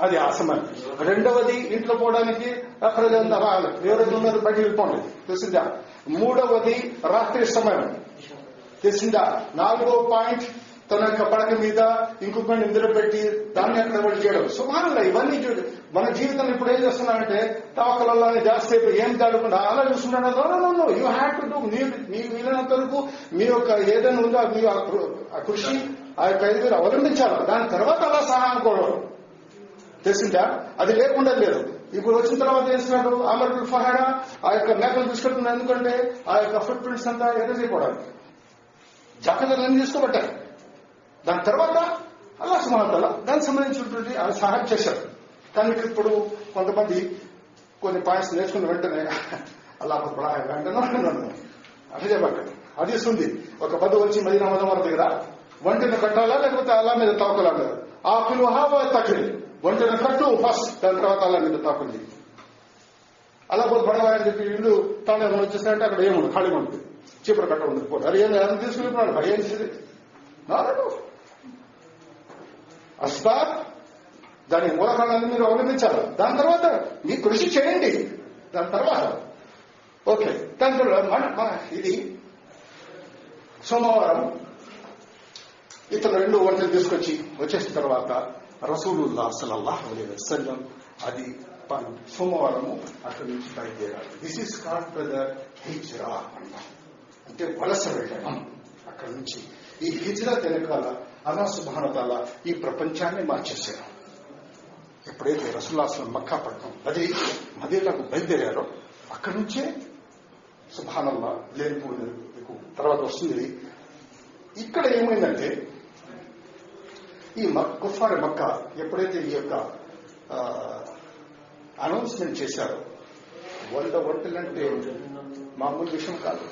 అది ఆ సమయం. రెండవది ఇంట్లో పోవడానికి ప్రజలంతా రావాలి ఎవరైతే ఉన్నారు? బయట వెళ్ళిపోండి. తెలిసిందా? మూడవది రాత్రి సమయం. తెలిసిందా? నాలుగో పాయింట్ తన యొక్క పడక మీద ఇంకొకటి నిద్ర పెట్టి దాన్ని అక్కడ పడి చేయడం. సుమారుగా ఇవన్నీ చూడు. మన జీవితంలో ఇప్పుడు ఏం చేస్తున్నాడంటే తవకలలోనే జాస్తి ఏం తడకుండా అలా చూస్తున్నాడు. యూ హ్యావ్ టు డూ మీ మీ వీలైనంత వరకు మీ యొక్క ఏదైనా ఉందో మీ ఆ కృ- ఆ కృషి ఆ యొక్క ఇది మీరు అవలంబించాలి? దాని తర్వాత అలా సహాయం కోరడం తెలిసిందా? అది లేకుండా లేదు. ఇప్పుడు వచ్చిన తర్వాత ఏం చేస్తున్నాడు? అమరుల్ ఫహాడా ఆ యొక్క మేకలు తీసుకుంటున్నాడు ఎందుకంటే ఆ యొక్క ఫుట్ ప్రింట్స్ అంతా ఎరేజ్ అయిపోవడానికి జాగ్రత్తలు తీసుకోబట్టారు దాని తర్వాత అల్లా సుమాతల దానికి సంబంధించినటువంటి ఆయన సహాయం చేశారు కానీ ఇప్పుడు కొంతమంది కొన్ని పాయింట్స్ నేర్చుకున్న వెంటనే అల్లా బడా వెంటనే అట్లా అది ఉంది. ఒక పది వచ్చి మదీనా మదమర దగ్గర ఒంటిని కట్టాలా లేకపోతే అల్లా మీద తాకులా ఆ పిలువ హావా ఒంటిని కట్టు ఫస్ట్ దాని తర్వాత అల్లా మీద తాకుంది అలా పోతే బడవా అని చెప్పి ఇల్లు తాను వచ్చేసారంటే అక్కడ ఏముంది ఖాళీ ఉంటుంది. చీపురు కట్ట ఉంది పోతే అది ఏం తీసుకుని భయం ఏం చేసేది? అస్బాబ్ దాని మూలకాలను మీరు అవలంబించాలి దాని తర్వాత మీ కృషి చేయండి. దాని తర్వాత. ఓకే. దాని తర్వాత మన ఇది సోమవారం ఇతను రెండు వంటలు తీసుకొచ్చి వచ్చేసిన తర్వాత రసూలుల్లా సలల్లాహు అలీ వసల్లం అది సోమవారము అక్కడి నుంచి బయలుదేరారు. దిస్ ఇస్ కాల్డ్ బ్రదర్ హిజ్రా అంటే వలస వెళ్ళడం అక్కడి నుంచి. ఈ హిజ్రా వెనకాల అల్లా సుబానతాల ఈ ప్రపంచాన్ని మార్చేశారు. ఎప్పుడైతే రసుల్లాసనం మక్కా పడటం అది మదీనాకు బయలుదేరారో అక్కడి నుంచే సుభానల్లా లేనిపోయిన తర్వాత వస్తుంది. ఇక్కడ ఏమైందంటే ఈ మక్ కుఫారి మక్క ఎప్పుడైతే ఈ యొక్క అనౌన్స్మెంట్ చేశారో వంద వంటలంటే మామూలు విషయం కాదు.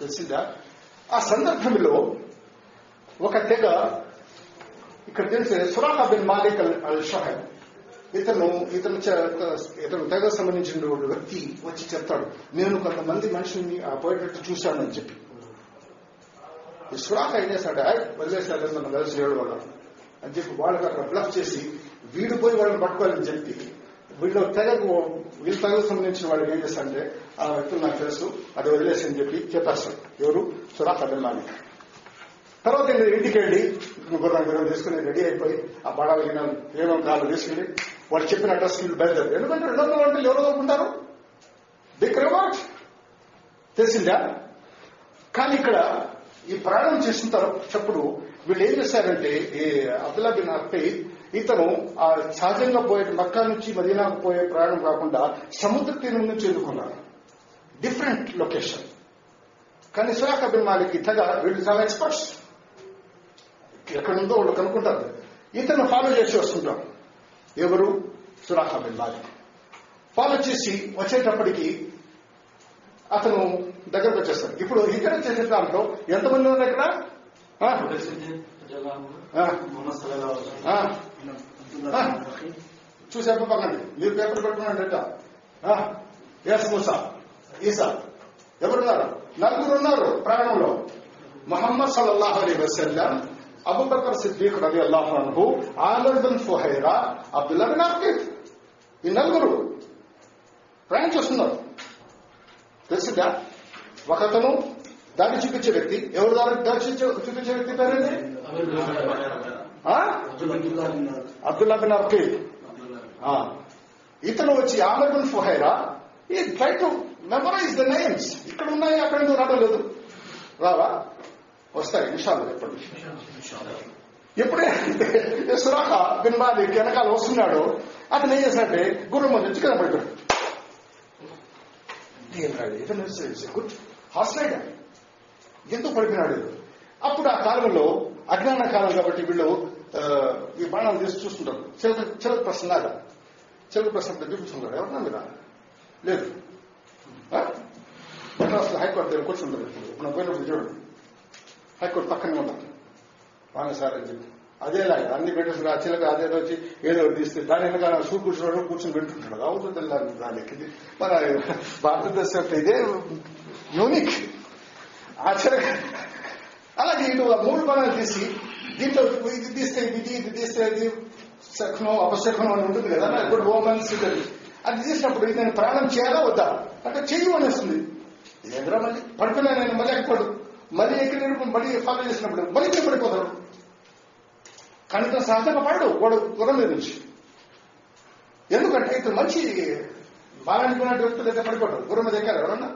తెలిసిందా? ఆ సందర్భంలో ఒక తెగ ఇక్కడ తెలిసి సురాహ బిన్ మాలిక్ అల్- అల్ ఇతను ఇతను ఇతను తెగ సంబంధించిన వ్యక్తి వచ్చి చెప్తాడు నేను కొంతమంది మనుషుల్ని ఆ చూశాను చూశానని చెప్పి. ఈ సురాహ ఏం చేశాడు వదిలేశాడు మనం కలిసి ఏడు వాళ్ళు అని చెప్పి వాళ్ళకి అక్కడ బ్లఫ్ చేసి వీడు పోయి వాళ్ళని పట్టుకోవాలని చెప్పి. వీళ్ళు తెగకు వీళ్ళ తెగకు సంబంధించిన వాళ్ళు ఏం చేస్తారంటే ఆ వ్యక్తులు నాకు తెలుసు అది వదిలేసి అని చెప్పి చెప్పేస్తాడు. ఎవరు? Suraqa bin Malik. తర్వాత నేను ఇంటికి వెళ్ళి గుర్రం గుర్రం తీసుకుని రెడీ అయిపోయి ఆ బడాలు గిన్నెలు ఏమో కాళ్ళు తీసుకుని వాళ్ళు చెప్పిన అడ్రస్ వీళ్ళు బయలుదేరు ఎందుకంటే రెండు వందల వంటలు ఎవరు చదువుకుంటారు బిగ్ రివార్డ్ తెలిసిందా? కానీ ఇక్కడ ఈ ప్రయాణం చేసిన తర్వాతప్పుడు వీళ్ళు ఏం చేశారంటే ఈ అబ్దుల్లా బిన్ అప్పై ఇతను ఆ సహజంగా పోయే మక్కా నుంచి మదీనాకు పోయే ప్రయాణం కాకుండా సముద్ర తీరం నుంచి ఎదుర్కొన్నారు. డిఫరెంట్ లొకేషన్ కానీ సురాఖ బిన్ మాలిక్ తెగ వీళ్ళు చాలా ఎక్స్పర్ట్స్ ఎక్కడుందో వాళ్ళు కనుక్కుంటారు. ఇతను ఫాలో చేసి వస్తుంటాం ఎవరు? సురాఖ బిల్లాలి ఫాలో చేసి వచ్చేటప్పటికి అతను దగ్గరకు వచ్చేస్తాడు. ఇప్పుడు ఇక్కడ చేసే దాంట్లో ఎంతమంది ఉన్నారు ఇక్కడ? ఆ? ఆ. చూసే మీరు పేపర్ పెట్టుకున్నాడట ఎస్ మూసా. ఈసా. ఎవరున్నారు? నలుగురు ఉన్నారు ప్రాణంలో. మహమ్మద్ సల్లాహ్ అలీ వసల్లం. అబూబకర్ సిద్దిక్ రవి అల్లాహు బిన్ ఫుహైరా అబ్దుల్లా బిన్ అర్కిద్ ఈ నలుగురు ప్రయాణం చేస్తున్నారు తెలిసిందా ఒకతను దారి చూపించే వ్యక్తి ఎవరు దారి దారి చూపించే- వ్యక్తి పేరేంటి? అబ్దుల్లా బిన్ ఆ. ఇతను వచ్చి ఆమర్ బిన్ ఫుహైరా ఈ try to memorize the names ఇక్కడ ఉన్నాయి? అక్కడ ఎందుకు రావలేదు రావా? వస్తాయి నిమిషాలు ఎప్పటి ఎప్పుడైతే సురాఖ బిన్ మాలిక్ వెనకాల వస్తున్నాడో అతను ఏం చేశాడంటే గుర్రం ముందు నుంచి రాడు ఇతను గుడ్. Horse rider. ఎందుకు పడిపోయినాడు? అప్పుడు ఆ కాలంలో అజ్ఞాన కాలం కాబట్టి వీళ్ళు ఈ బాణాలు తీసి చూస్తుంటారు. చిలక చిలక ప్రశ్న లాగా. చిలక ప్రశ్న చూపిస్తుంటారు ఎవరన్నా మీరా? లేదు? మద్రాసులో హైకోర్టు దగ్గర కూర్చుంటారు. ఇప్పుడు పోయినప్పుడు చూడండి. హైకోర్టు పక్కనే ఉన్నది వాங்க సార్ అని చెప్పి. అదేలాగా అన్ని పెట్టేసి ఆ చిలక అదే వచ్చి ఏదో తీస్తే దాని వెనకాల షూ కూర్చున్నాడు కూర్చొని పెట్టుకుంటాడు అవుతుంది దానికి మన భారతదేశం యొక్క ఇదే యూనిక్ ఆ చిలక అలాగే ఇటు మూడు పనులు తీసి దీంట్లో ఇది తీస్తే ఇది ఇది తీస్తే ఇది శఖనం అపశఖనం అని ఉంటుంది కదా ఇప్పుడు ఓమన్స్ అది తీసినప్పుడు ఇది నేను ప్రాణం చేయాలా వద్దా? అంటే చెయ్యి అనేస్తుంది ఏంద్రా మళ్ళీ పడుకున్నా నేను మళ్ళీ ఎక్కడు మళ్ళీ ఎక్కినప్పుడు మళ్ళీ ఫాలో చేసినప్పుడు మళ్ళీ కింద పడిపోతాడు కానీ ఇతను సహజంగా పడడు వాడు గుర్రం మీద నుంచి ఎందుకంటే ఇతను మంచి బాగా అనుకున్నట్టు వ్యక్తులు అయితే పడిపోతాడు గుర్రం మీద ఎక్కారు ఎవరన్నా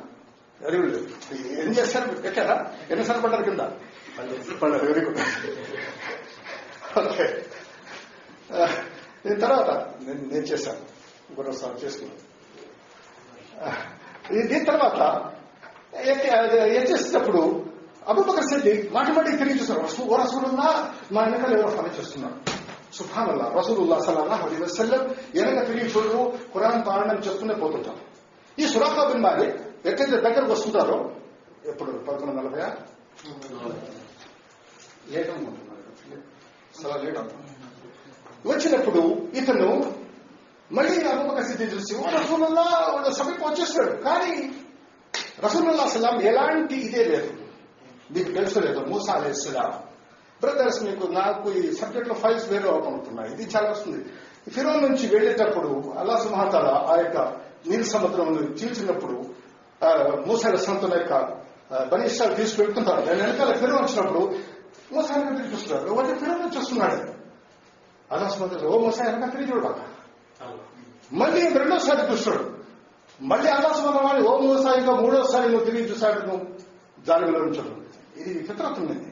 ఏం చేస్తారు ఎక్కారా ఎన్నిసార్లు పడ్డారు కింద పడ్డారు వెరీ గుడ్ ఓకే దీని తర్వాత నేను నేను చేశాను గుర్రం సార్ చేసుకున్నాను దీని తర్వాత ఎక్కేసేటప్పుడు అబుబకర్ సిద్ది మాటి మాటి తిరిగి చూస్తారు రసూ ఓ రసూలుల్లా మా వెనకాల ఎవరో ఫాలో చేస్తున్నారు. సుభానల్లా రసూలుల్లా సల్లాహ్ అలీ వసల్లం వెనక తిరిగి చూడరు ఖురాన్ పారాయణం చేస్తూనే పోతుంటారు ఈ సురాఖా బిన్ మాలిక్ ఎక్కడైతే దగ్గరకు వస్తుంటారో ఎప్పుడు? పదకొండు నలభై లేట్ అనుకుంటున్నారు చాలా లేట్. అవుతుంది వచ్చినప్పుడు ఇతను మళ్ళీ అబుబకర్ సిద్ది చూసి ఓ రసూలుల్లా సమీపం వచ్చేస్తాడు. కానీ రసూలుల్లా సలాం ఎలాంటి ఇదే లేదు. మీకు తెలుసు లేదు మూసా అలైహిస్సలాం బ్రదర్స్ మీకు నాకు ఈ సబ్జెక్ట్లో ఫైల్స్ వేరే ఓపెన్ అవుతున్నాయి ఇది చాలా వస్తుంది. ఫిరోన్ నుంచి వెళ్ళేటప్పుడు అల్లా సుమహతాల ఆ యొక్క నీరు సముద్రం చీల్చినప్పుడు మూసా అలైహిస్సలాం తన యొక్క బనిష్టాలు తీసుకెళ్తుంటారు. దాని వెనకాల ఫిరో వచ్చినప్పుడు మూసాయి తిరిగి చూస్తున్నారు వాటి ఫిరోన్ నుంచి వస్తున్నాడు. అల్లా సుమహతాల ఓ మూసా వెనక తిరిగి చూడబాక మళ్ళీ రెండోసారి చూస్తాడు మళ్ళీ అల్లాసుమన్న వాడి ఓ మూసా ఇంకా మూడోసారి నువ్వు తిరిగి చూశాడు నువ్వు. జాలిలో ఉంచడం ఇది ఫిత్రత్ ఉన్నది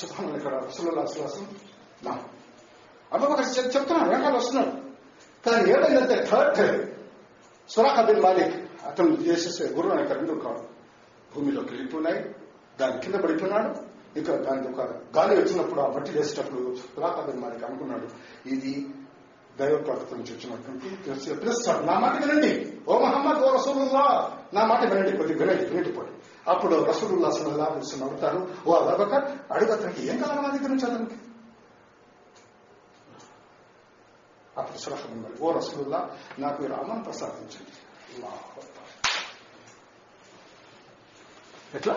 సుఖం ఇక్కడ రసూలుల్లా అసలు నా. అబ్బాబకర్ చెప్తున్నాడు వెనకాల వస్తున్నాడు. కానీ ఏమైందంటే థర్డ్ సురాఖ బిన్ మాలిక్ అతను చేసేసే గురువు అనేక రెండు కాడు భూమిలోకి వెళ్ళిపోయినాయి దాని కింద పడిపోయినాడు. ఇంకా దాని ఒక గాలి వచ్చినప్పుడు ఆ బట్టి వేసేటప్పుడు సురాఖ బిన్ మాలిక్ అనుకున్నాడు ఇది దైవ ప్రవర్తన నుంచి వచ్చినటువంటి పిలుస్తాడు నా మాట వినండి. ఓ మహమ్మద్ ఓ రసూలుల్లా నా మాట వినండి కొద్దిగా వినండి వినిటిపోయి అప్పుడు రసూలుల్లా సలహా తెలిసిన అడుగుతారు ఓ అబకర్ అడుగు అతనికి ఏం కావాలి నా దగ్గర నుంచి అతనికి? అప్పుడు సురహ ఉన్నారు ఓ రసూలుల్లా నాకు మీరు అన్నం ప్రసాదించండి. ఎట్లా?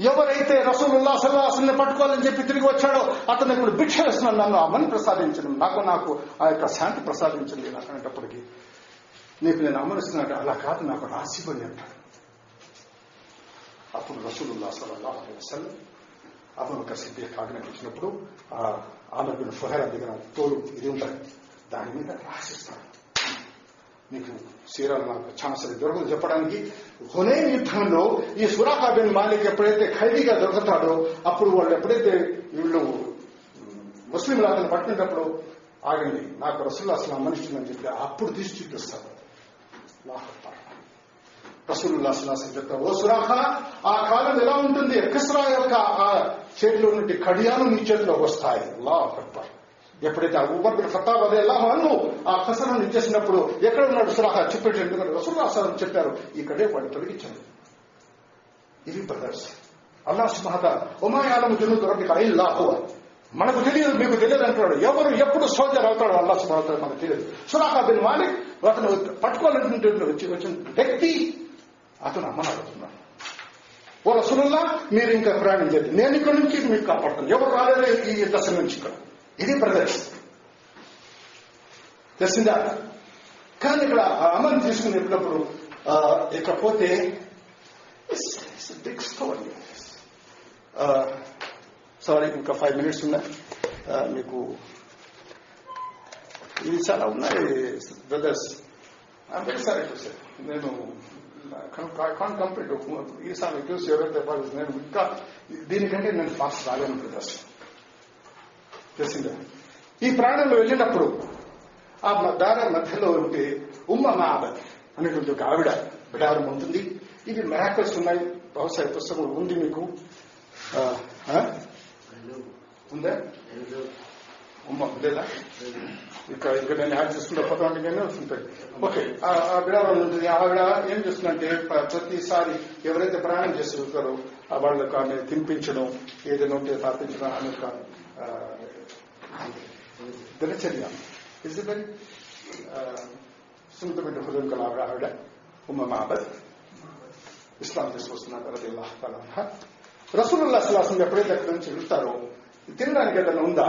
ఎవరైతే రసూలుల్లా సల్లాహల్ని పట్టుకోవాలని చెప్పి తిరిగి వచ్చాడో అతను ఇప్పుడు భిక్ష వేస్తున్నాను నన్ను అమ్మని ప్రసాదించడం నాకు నాకు ఆ యొక్క శాంతి ప్రసాదించండి అనేటప్పటికీ నీకు నేను అమరిస్తున్నాడు అలా కాదు నాకు రాసిపోయి అంటాడు. అప్పుడు రసూలుల్లా సల్లాహ్ అలైహి వసల్లం అబూబకర్ సిద్దిక్ ఆజ్ఞాపించినప్పుడు ఆ ఆమె బిన్ ఫుహైర్ దగ్గర తోలు ఇది ఉంటాయి దాని మీద రాసిస్తాడు మీకు సీరాలు నాకు ఛాన్స్ దొరకదు. చెప్పడానికి హునైన్ యుద్ధంలో ఈ సురాఖా బిన్ మాలిక్ ఎప్పుడైతే ఖైదీగా దొరుకుతాడో అప్పుడు వాళ్ళు ఎప్పుడైతే వీళ్ళు ముస్లింలు అతను పట్టినప్పుడు ఆగండి నాకు రసూల్లా అసలు మనిషిందని చెప్పి అప్పుడు తీసి చూపిస్తాడు రసూలుల్లా సులాసం చెప్తారు ఓ సురాఖా ఆ కాలం ఎలా ఉంటుంది? కిస్రా యొక్క ఆ చేతిలో నుండి కడియాలు నీ చేతిలో వస్తాయి. అల్లాహ్ అక్బర్. ఎప్పుడైతే ఆ ఉమర్ బిన్ ఖతాబ్ అదే ఎలా అన్ను ఆ కసరం ఇచ్చేసినప్పుడు ఎక్కడ ఉన్నాడు సురాహా? చెప్పేటి ఎందుకంటే రసూల్లా సలం చెప్పారు ఇక్కడే వాడు తొలగించారు ఇది బ్రదర్స్. అల్లా సుమహత ఉమాయాలము జను దొరక ఇల్లాహు మనకు తెలియదు మీకు తెలియదు అంటున్నాడు. ఎవరు ఎప్పుడు సోల్జర్ అవుతాడు అల్లా సుమహత మనకు తెలియదు. సురాహా బిన్ మాలిక్ అతను పట్టుకోవాలనుకుంటున్న వచ్చి వచ్చిన వ్యక్తి అతను అమ్మని అడుగుతున్నాడు ఓ రసూలుల్లా మీరు ఇంకా ప్రయాణం నేను ఇక్కడ నుంచి మీకు కాపాడుతాను. ఎవరు రాలేదు ఈ దశ నుంచి ఇక్కడ. ఇది బ్రదర్స్. తెలిసిందా? కానీ ఇక్కడ అమ్మని తీసుకునేటప్పుడు ఆ, ఇకపోతే బిగ్ స్టోరీ సారీ ఇంకా ఫైవ్ మినిట్స్ ఉన్నాయి. మీకు ఇవి చాలా ఉన్నాయి బ్రదర్స్ వెరీ సార్ నేను ఐ కాంట్ కాన్ కంప్లీట్ ఈసారి చూసి ఎవరైతే చెప్పాలి నేను ఇంకా దీనికంటే నేను ఫాస్ట్ రాలేను బ్రదర్స్ తెలిసిందా? ఈ ప్రాణంలో వెళ్ళినప్పుడు ఆ మ- దారి మధ్యలో ఉంటే ఉమ్మ మాబద్ అనేటువంటి ఒక ఆవిడ బిడారం ఉంటుంది. ఇది మ్యాకర్స్ ఉన్నాయి. బహుశా పుస్తకం ఉంది మీకు. ఉందా? అమ్మ లేదా ఇక్కడ ఇక్కడ నేను యాడ్ చేసుకుంటే ఫోటోగ్రఫీగానే వస్తుంటాయి ఓకే ఆ ఆ ఉంటుంది ఆవిడ ఏం చేస్తుందంటే ప్రతిసారి ఎవరైతే ప్రయాణం చేసి ఆ వాళ్ళకు ఆమె తినిపించడం ఏదైనా ఉంటే తాపించడం ఆమె యొక్క ఆ, దినచర్య ఇస్ వెరీ సున్నితమైన హృదయం కల ఆవిడ ఆవిడ ఉమ్మ మహాబద్ ఇస్లాం తీసుకొస్తున్నారు అది రసూలుల్లా సలాసం ఎప్పుడైతే అక్కడ నుంచి వెళ్తారో తినడానికి ఏదైనా ఉందా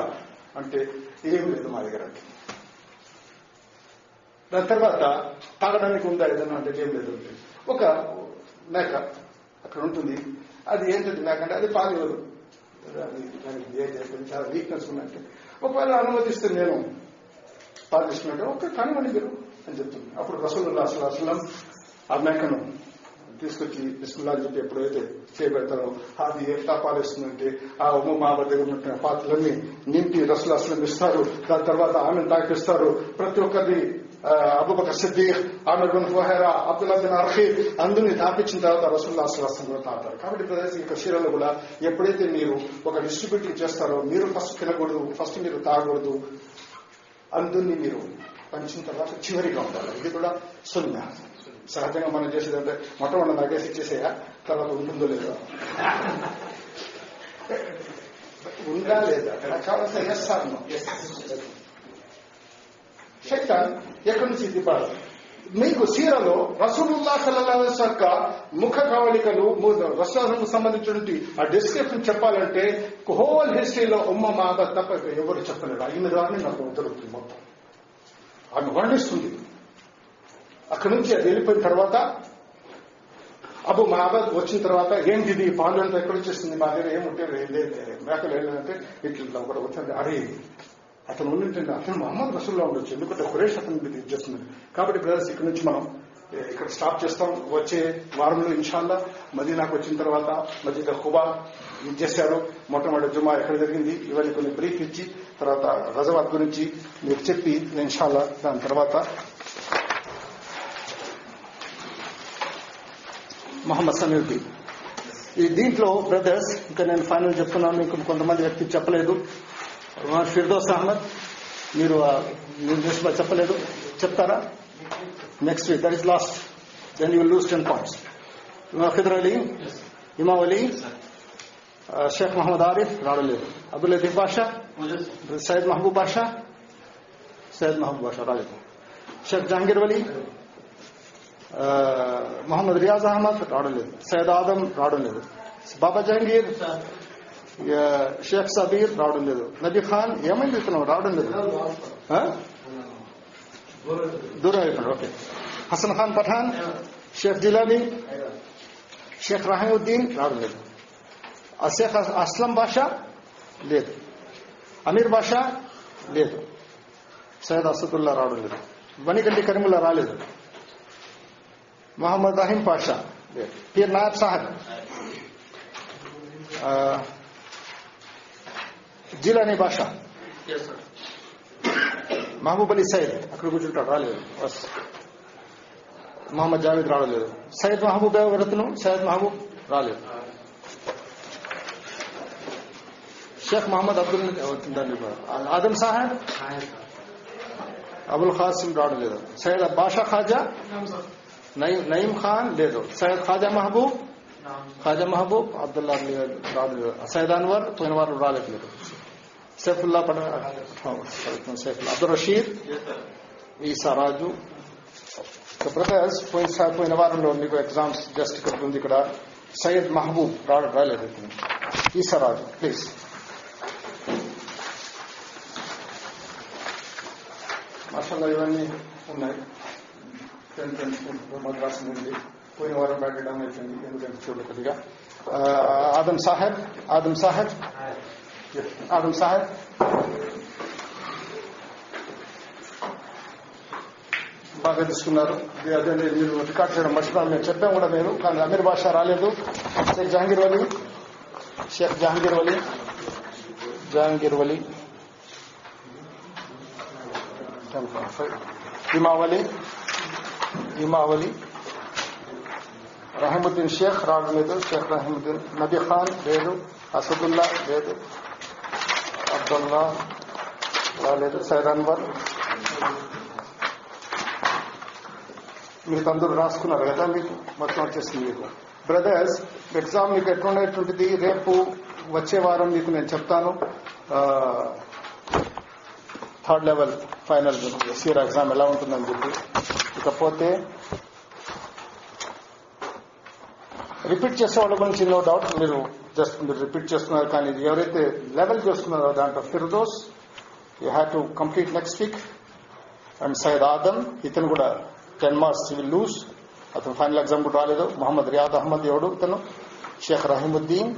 అంటే ఏం లేదు మా దగ్గర. దాని తర్వాత తాగడానికి ఉందా ఏదైనా అంటే ఏం లేదు అంటే. ఒక మేక అక్కడ ఉంటుంది. అది ఏంటంటే మేక అంటే అది పాలు చాలా వీక్నెస్ ఉందంటే ఒకవేళ అనుమతిస్తే నేను పాలిస్తున్నట్టు ఒక కనుమని మీరు అని చెప్తుంది. అప్పుడు రసూలుల్లా అసలు ఆ మేకను తీసుకొచ్చి బిస్మిల్లా చెప్పి ఎప్పుడైతే చేయబెడతారో అది ఎట్లా పాలిస్తుందంటే ఆ ఉమ్మ మామ దగ్గర ఉన్న పాత్రలన్నీ నింపి రసలు అసలు ఇస్తారు. దాని తర్వాత ఆమెను తాకిస్తారు ప్రతి ఒక్కరిని అబుబక సిద్దీక్ ఆమె బిన్ ఫుహైరా అబ్దుల్లా బిన్ అర్హీ అందరినీ తాపించిన తర్వాత రసుల్లా అసలు కూడా తాగుతారు. కాబట్టి ప్రదేశం ఈ కషీరాలో కూడా ఎప్పుడైతే మీరు ఒక డిస్ట్రిబ్యూటింగ్ చేస్తారో మీరు ఫస్ట్ తినకూడదు ఫస్ట్ మీరు తాగకూడదు అందరినీ మీరు పంచిన తర్వాత చివరిగా ఉండాలి. ఇది కూడా సున్నా. సహజంగా మనం చేసేది అంటే మొట్టమొదటి నగేసి ఇచ్చేసేయా? తర్వాత ఉంటుందో లేదో? ఉందా లేదా? కావాల్సిన ఎస్ సార్ శైతాన్ ఎక్కడి నుంచి దిపాడు? మీకు సీరలో రసూలుల్లా సల్లాహు యొక్క ముఖ కవళికలు రసూలకు సంబంధించినటువంటి ఆ డిస్క్రిప్షన్ చెప్పాలంటే హోల్ హిస్టరీలో ఉమ్మ మాబ తప్ప ఎవరు చెప్పలేరు. ఆయన ద్వారానే నాకు దొరుకుతుంది మొత్తం. ఆమె వర్ణిస్తుంది. అక్కడి నుంచి అది వెళ్ళిపోయిన తర్వాత అబ్బు మా అబ్బాయి వచ్చిన తర్వాత ఏంటిది పాలు అంతా ఎక్కడ వచ్చేస్తుంది మా దగ్గర ఏముంటే మేకలు ఏంటంటే ఇట్లా ఒకటి వచ్చింది అరే అతను ఉన్నింటండి అతను మహమ్మద్ రసూల్లో ఉండొచ్చు. ఎందుకంటే కురేష్ అతను మీద కాబట్టి బ్రదర్స్ ఇక్కడ నుంచి మనం ఇక్కడ స్టాప్ చేస్తాం. వచ్చే వారంలో ఇన్షాల్లా మదీనాకు వచ్చిన తర్వాత మదీనా హుబా ఇది చేశారు. మొట్టమొదటి జుమా ఎక్కడ జరిగింది? ఇవన్నీ కొన్ని బ్రీఫ్ ఇచ్చి తర్వాత రజవాత్ గురించి మీరు చెప్పి ఇన్షాల్లా దాని తర్వాత మొహమ్మద్ సమీవుద్దీన్ ఈ దీంట్లో బ్రదర్స్ ఇంకా నేను ఫైనల్ చెప్తున్నాను మీకు కొంతమంది వ్యక్తి చెప్పలేదు. ఫిర్దోస్ అహ్మద్ మీరు మీరు చెప్పలేదు. చెప్తారా? Next week that is last then you lose ten points feather Ali Imam Ali Sheikh Mohammed Arif రాడలేదు అబ్దుల్ లతీఫ్ బాషా సయ్యద్ మహబూబ్ బాషా సయ్యద్ మహబూబ్ బాషా రాలేదు షేక్ జహాంగీర్ వలీ ఆ, మొహమ్మద్ రియాజ్ అహ్మద్ రావడం లేదు సయ్యద్ ఆదం రావడం లేదు బాబా జహంగీర్ ఇక షేక్ సబీర్ రావడం లేదు నబీ ఖాన్ ఏమైంది ఇతను రావడం లేదు ఆ? దూరం అయిపోయాడు ఓకే హసన్ ఖాన్ పఠాన్ షేక్ జిలానీ షేక్ రహీముద్దీన్ రావడం లేదు ఆ షేక్ అస్లం బాషా లేదు అమీర్ బాషా లేదు సయ్యద్ అసదుల్లా రావడం లేదు వనిగంటి కరీముల్లా రాలేదు محمد رحیم پاشا پھر نائب صاحب۔ جیلانی پاشا محبوب علی سید اکڑ بس۔ محمد جاوید راڑے سید محبوب رتن سید محبوب راڑے شیخ محمد عبد آدم صاحب؟ ابو القاسم راڑے سید باشا خواجہ؟ రావలేదు సయ్యద్ బాషా ఖాజా నయీం నయీం ఖాన్ లేదు సయ్యద్ ఖాజా మహబూబ్ ఖాజా మహబూబ్ అబ్దుల్లా రాలేదు సయ్యద్ అన్వర్ పోయిన వారు రాలేదు సైఫుల్లా పడ సైఫుల్లా అబ్దుల్ రషీద్ ఈసా రాజు బ్రదర్స్ పోయిన పోయిన వారంలో మీకు ఎగ్జామ్స్ జస్ట్ ఇక్కడ ఉంది ఇక్కడ సయ్యద్ మహబూబ్ రాడు రాలేదు ఈసా రాజు ప్లీజ్ మాషాల్లా ఇవన్నీ ఉన్నాయి టెన్ టెన్ మద్రాసు నుండి పోయిన వారం పెట్టడం అయిపోయింది. ఎందుకంటే చూడ కొద్దిగా. ఆదం సాహెబ్ ఆదం సాహెబ్. ఆదం సాహెబ్. బాగా తీసుకున్నారు అదే మీరు రికార్డ్ చేయడం మర్చిపోయాను నేను చెప్పాం కూడా మీరు కానీ అమీర్ భాష రాలేదు. షేక్ జహాంగీర్ వలీ. షేక్ జహాంగీర్ వలీ. జహాంగీర్ వలీ. ఇమావలి ఇమావలి రహీముద్దీన్ షేక్ రావడం లేదు షేక్ రహీముద్దీన్ నబీ ఖాన్ లేదు అసదుల్లా లేదు అబ్దుల్లా రాలేదు సైద్ అన్వర్ మీకు అందరూ రాసుకున్నారు కదా మీకు? మొత్తం వచ్చేసింది మీకు. బ్రదర్స్ ఎగ్జామ్ మీకు ఎట్లుండేటువంటిది? రేపు వచ్చే వారం మీకు నేను చెప్తాను. Third level final CR exam ఎలా ఉంటుందని చెప్పి. ఇకపోతే రిపీట్ చేసే వాళ్ళ గురించి నో డౌట్ మీరు జస్ట్ మీరు రిపీట్ చేస్తున్నారు కానీ ఇది ఎవరైతే లెవెల్ చేస్తున్నారో దాంట్లో Firdous you have to complete next week and Syed Adam ఇతను కూడా టెన్ మార్క్స్ విల్ లూజ్ అతను ఫైనల్ ఎగ్జామ్ కూడా రాలేదు. మొహమ్మద్ రియాద్ అహ్మద్ ఎవడు? ఇతను షేక్ రహీముద్దీన్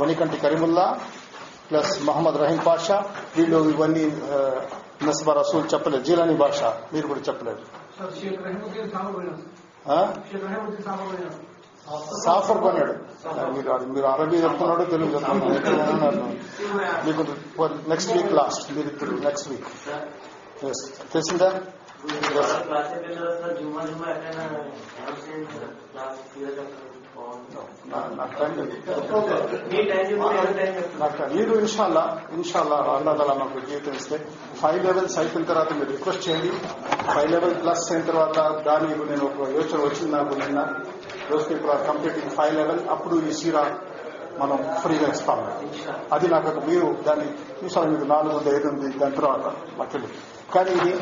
వనికంటి కరీముల్లా ప్లస్ మహమ్మద్ రహీం పాషా వీళ్ళు ఇవన్నీ uh, నస్బా రసూల్ చెప్పలేదు. జీలానీ భాష మీరు కూడా చెప్పలేదు. సార్ షేక్ రహీముద్దీన్ సాబ్ పోయినారు ఆ? షేక్ రహీముద్దీన్ సాబ్ పోయినారు సాఫర్ కొన్నాడు మీరు మీరు అరబీ చెప్తున్నాడు తెలుగు చెప్తున్నాడు ఎక్కడ ఉన్నారు? మీకు నెక్స్ట్ వీక్ లాస్ట్ మీరు ఇప్పుడు నెక్స్ట్ వీక్ Yes. తెలిసిందా క్లాస్ అయిపోయిన నాకు మీరు ఇన్షాల్లా ఇన్షాల్లా అల్లాదలా మాకు జీవితం ఇస్తే ఫైవ్ లెవెల్స్ అయిపోయిన తర్వాత మీరు రిక్వెస్ట్ చేయండి. ఫైవ్ లెవెల్ ప్లస్ అయిన తర్వాత దాని నేను ఒక యోచన వచ్చింది నాకు నిన్న. రోజు ఆర్ కంప్లీటింగ్ ఫైవ్ లెవెల్ అప్పుడు ఈ సీరా మనం ఫ్రీగా ఇస్తాం. అది నాకు ఒక మీరు దాన్ని చూసాను మీకు నాలుగు వంద ఐదు ఉంది దాని తర్వాత మాకు కానీ ఇది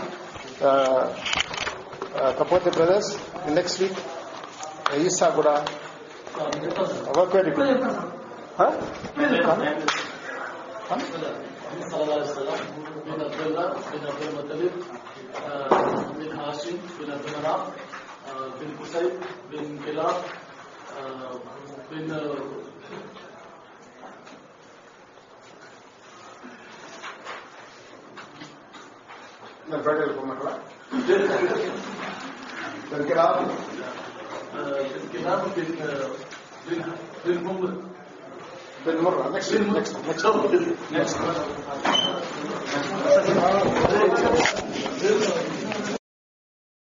కాకపోతే బ్రదర్స్ నెక్స్ట్ వీక్ ఈసా కూడా الله يكرمك ها؟ النبي صلى الله عليه وسلم من الظلة بن عبد المطلب بن آه، هاشم بن عبد مناف آه، بن قصي بن كلاب آه، بن من الفرد لكم مرة؟ بن كلاب. بالمرة next next next next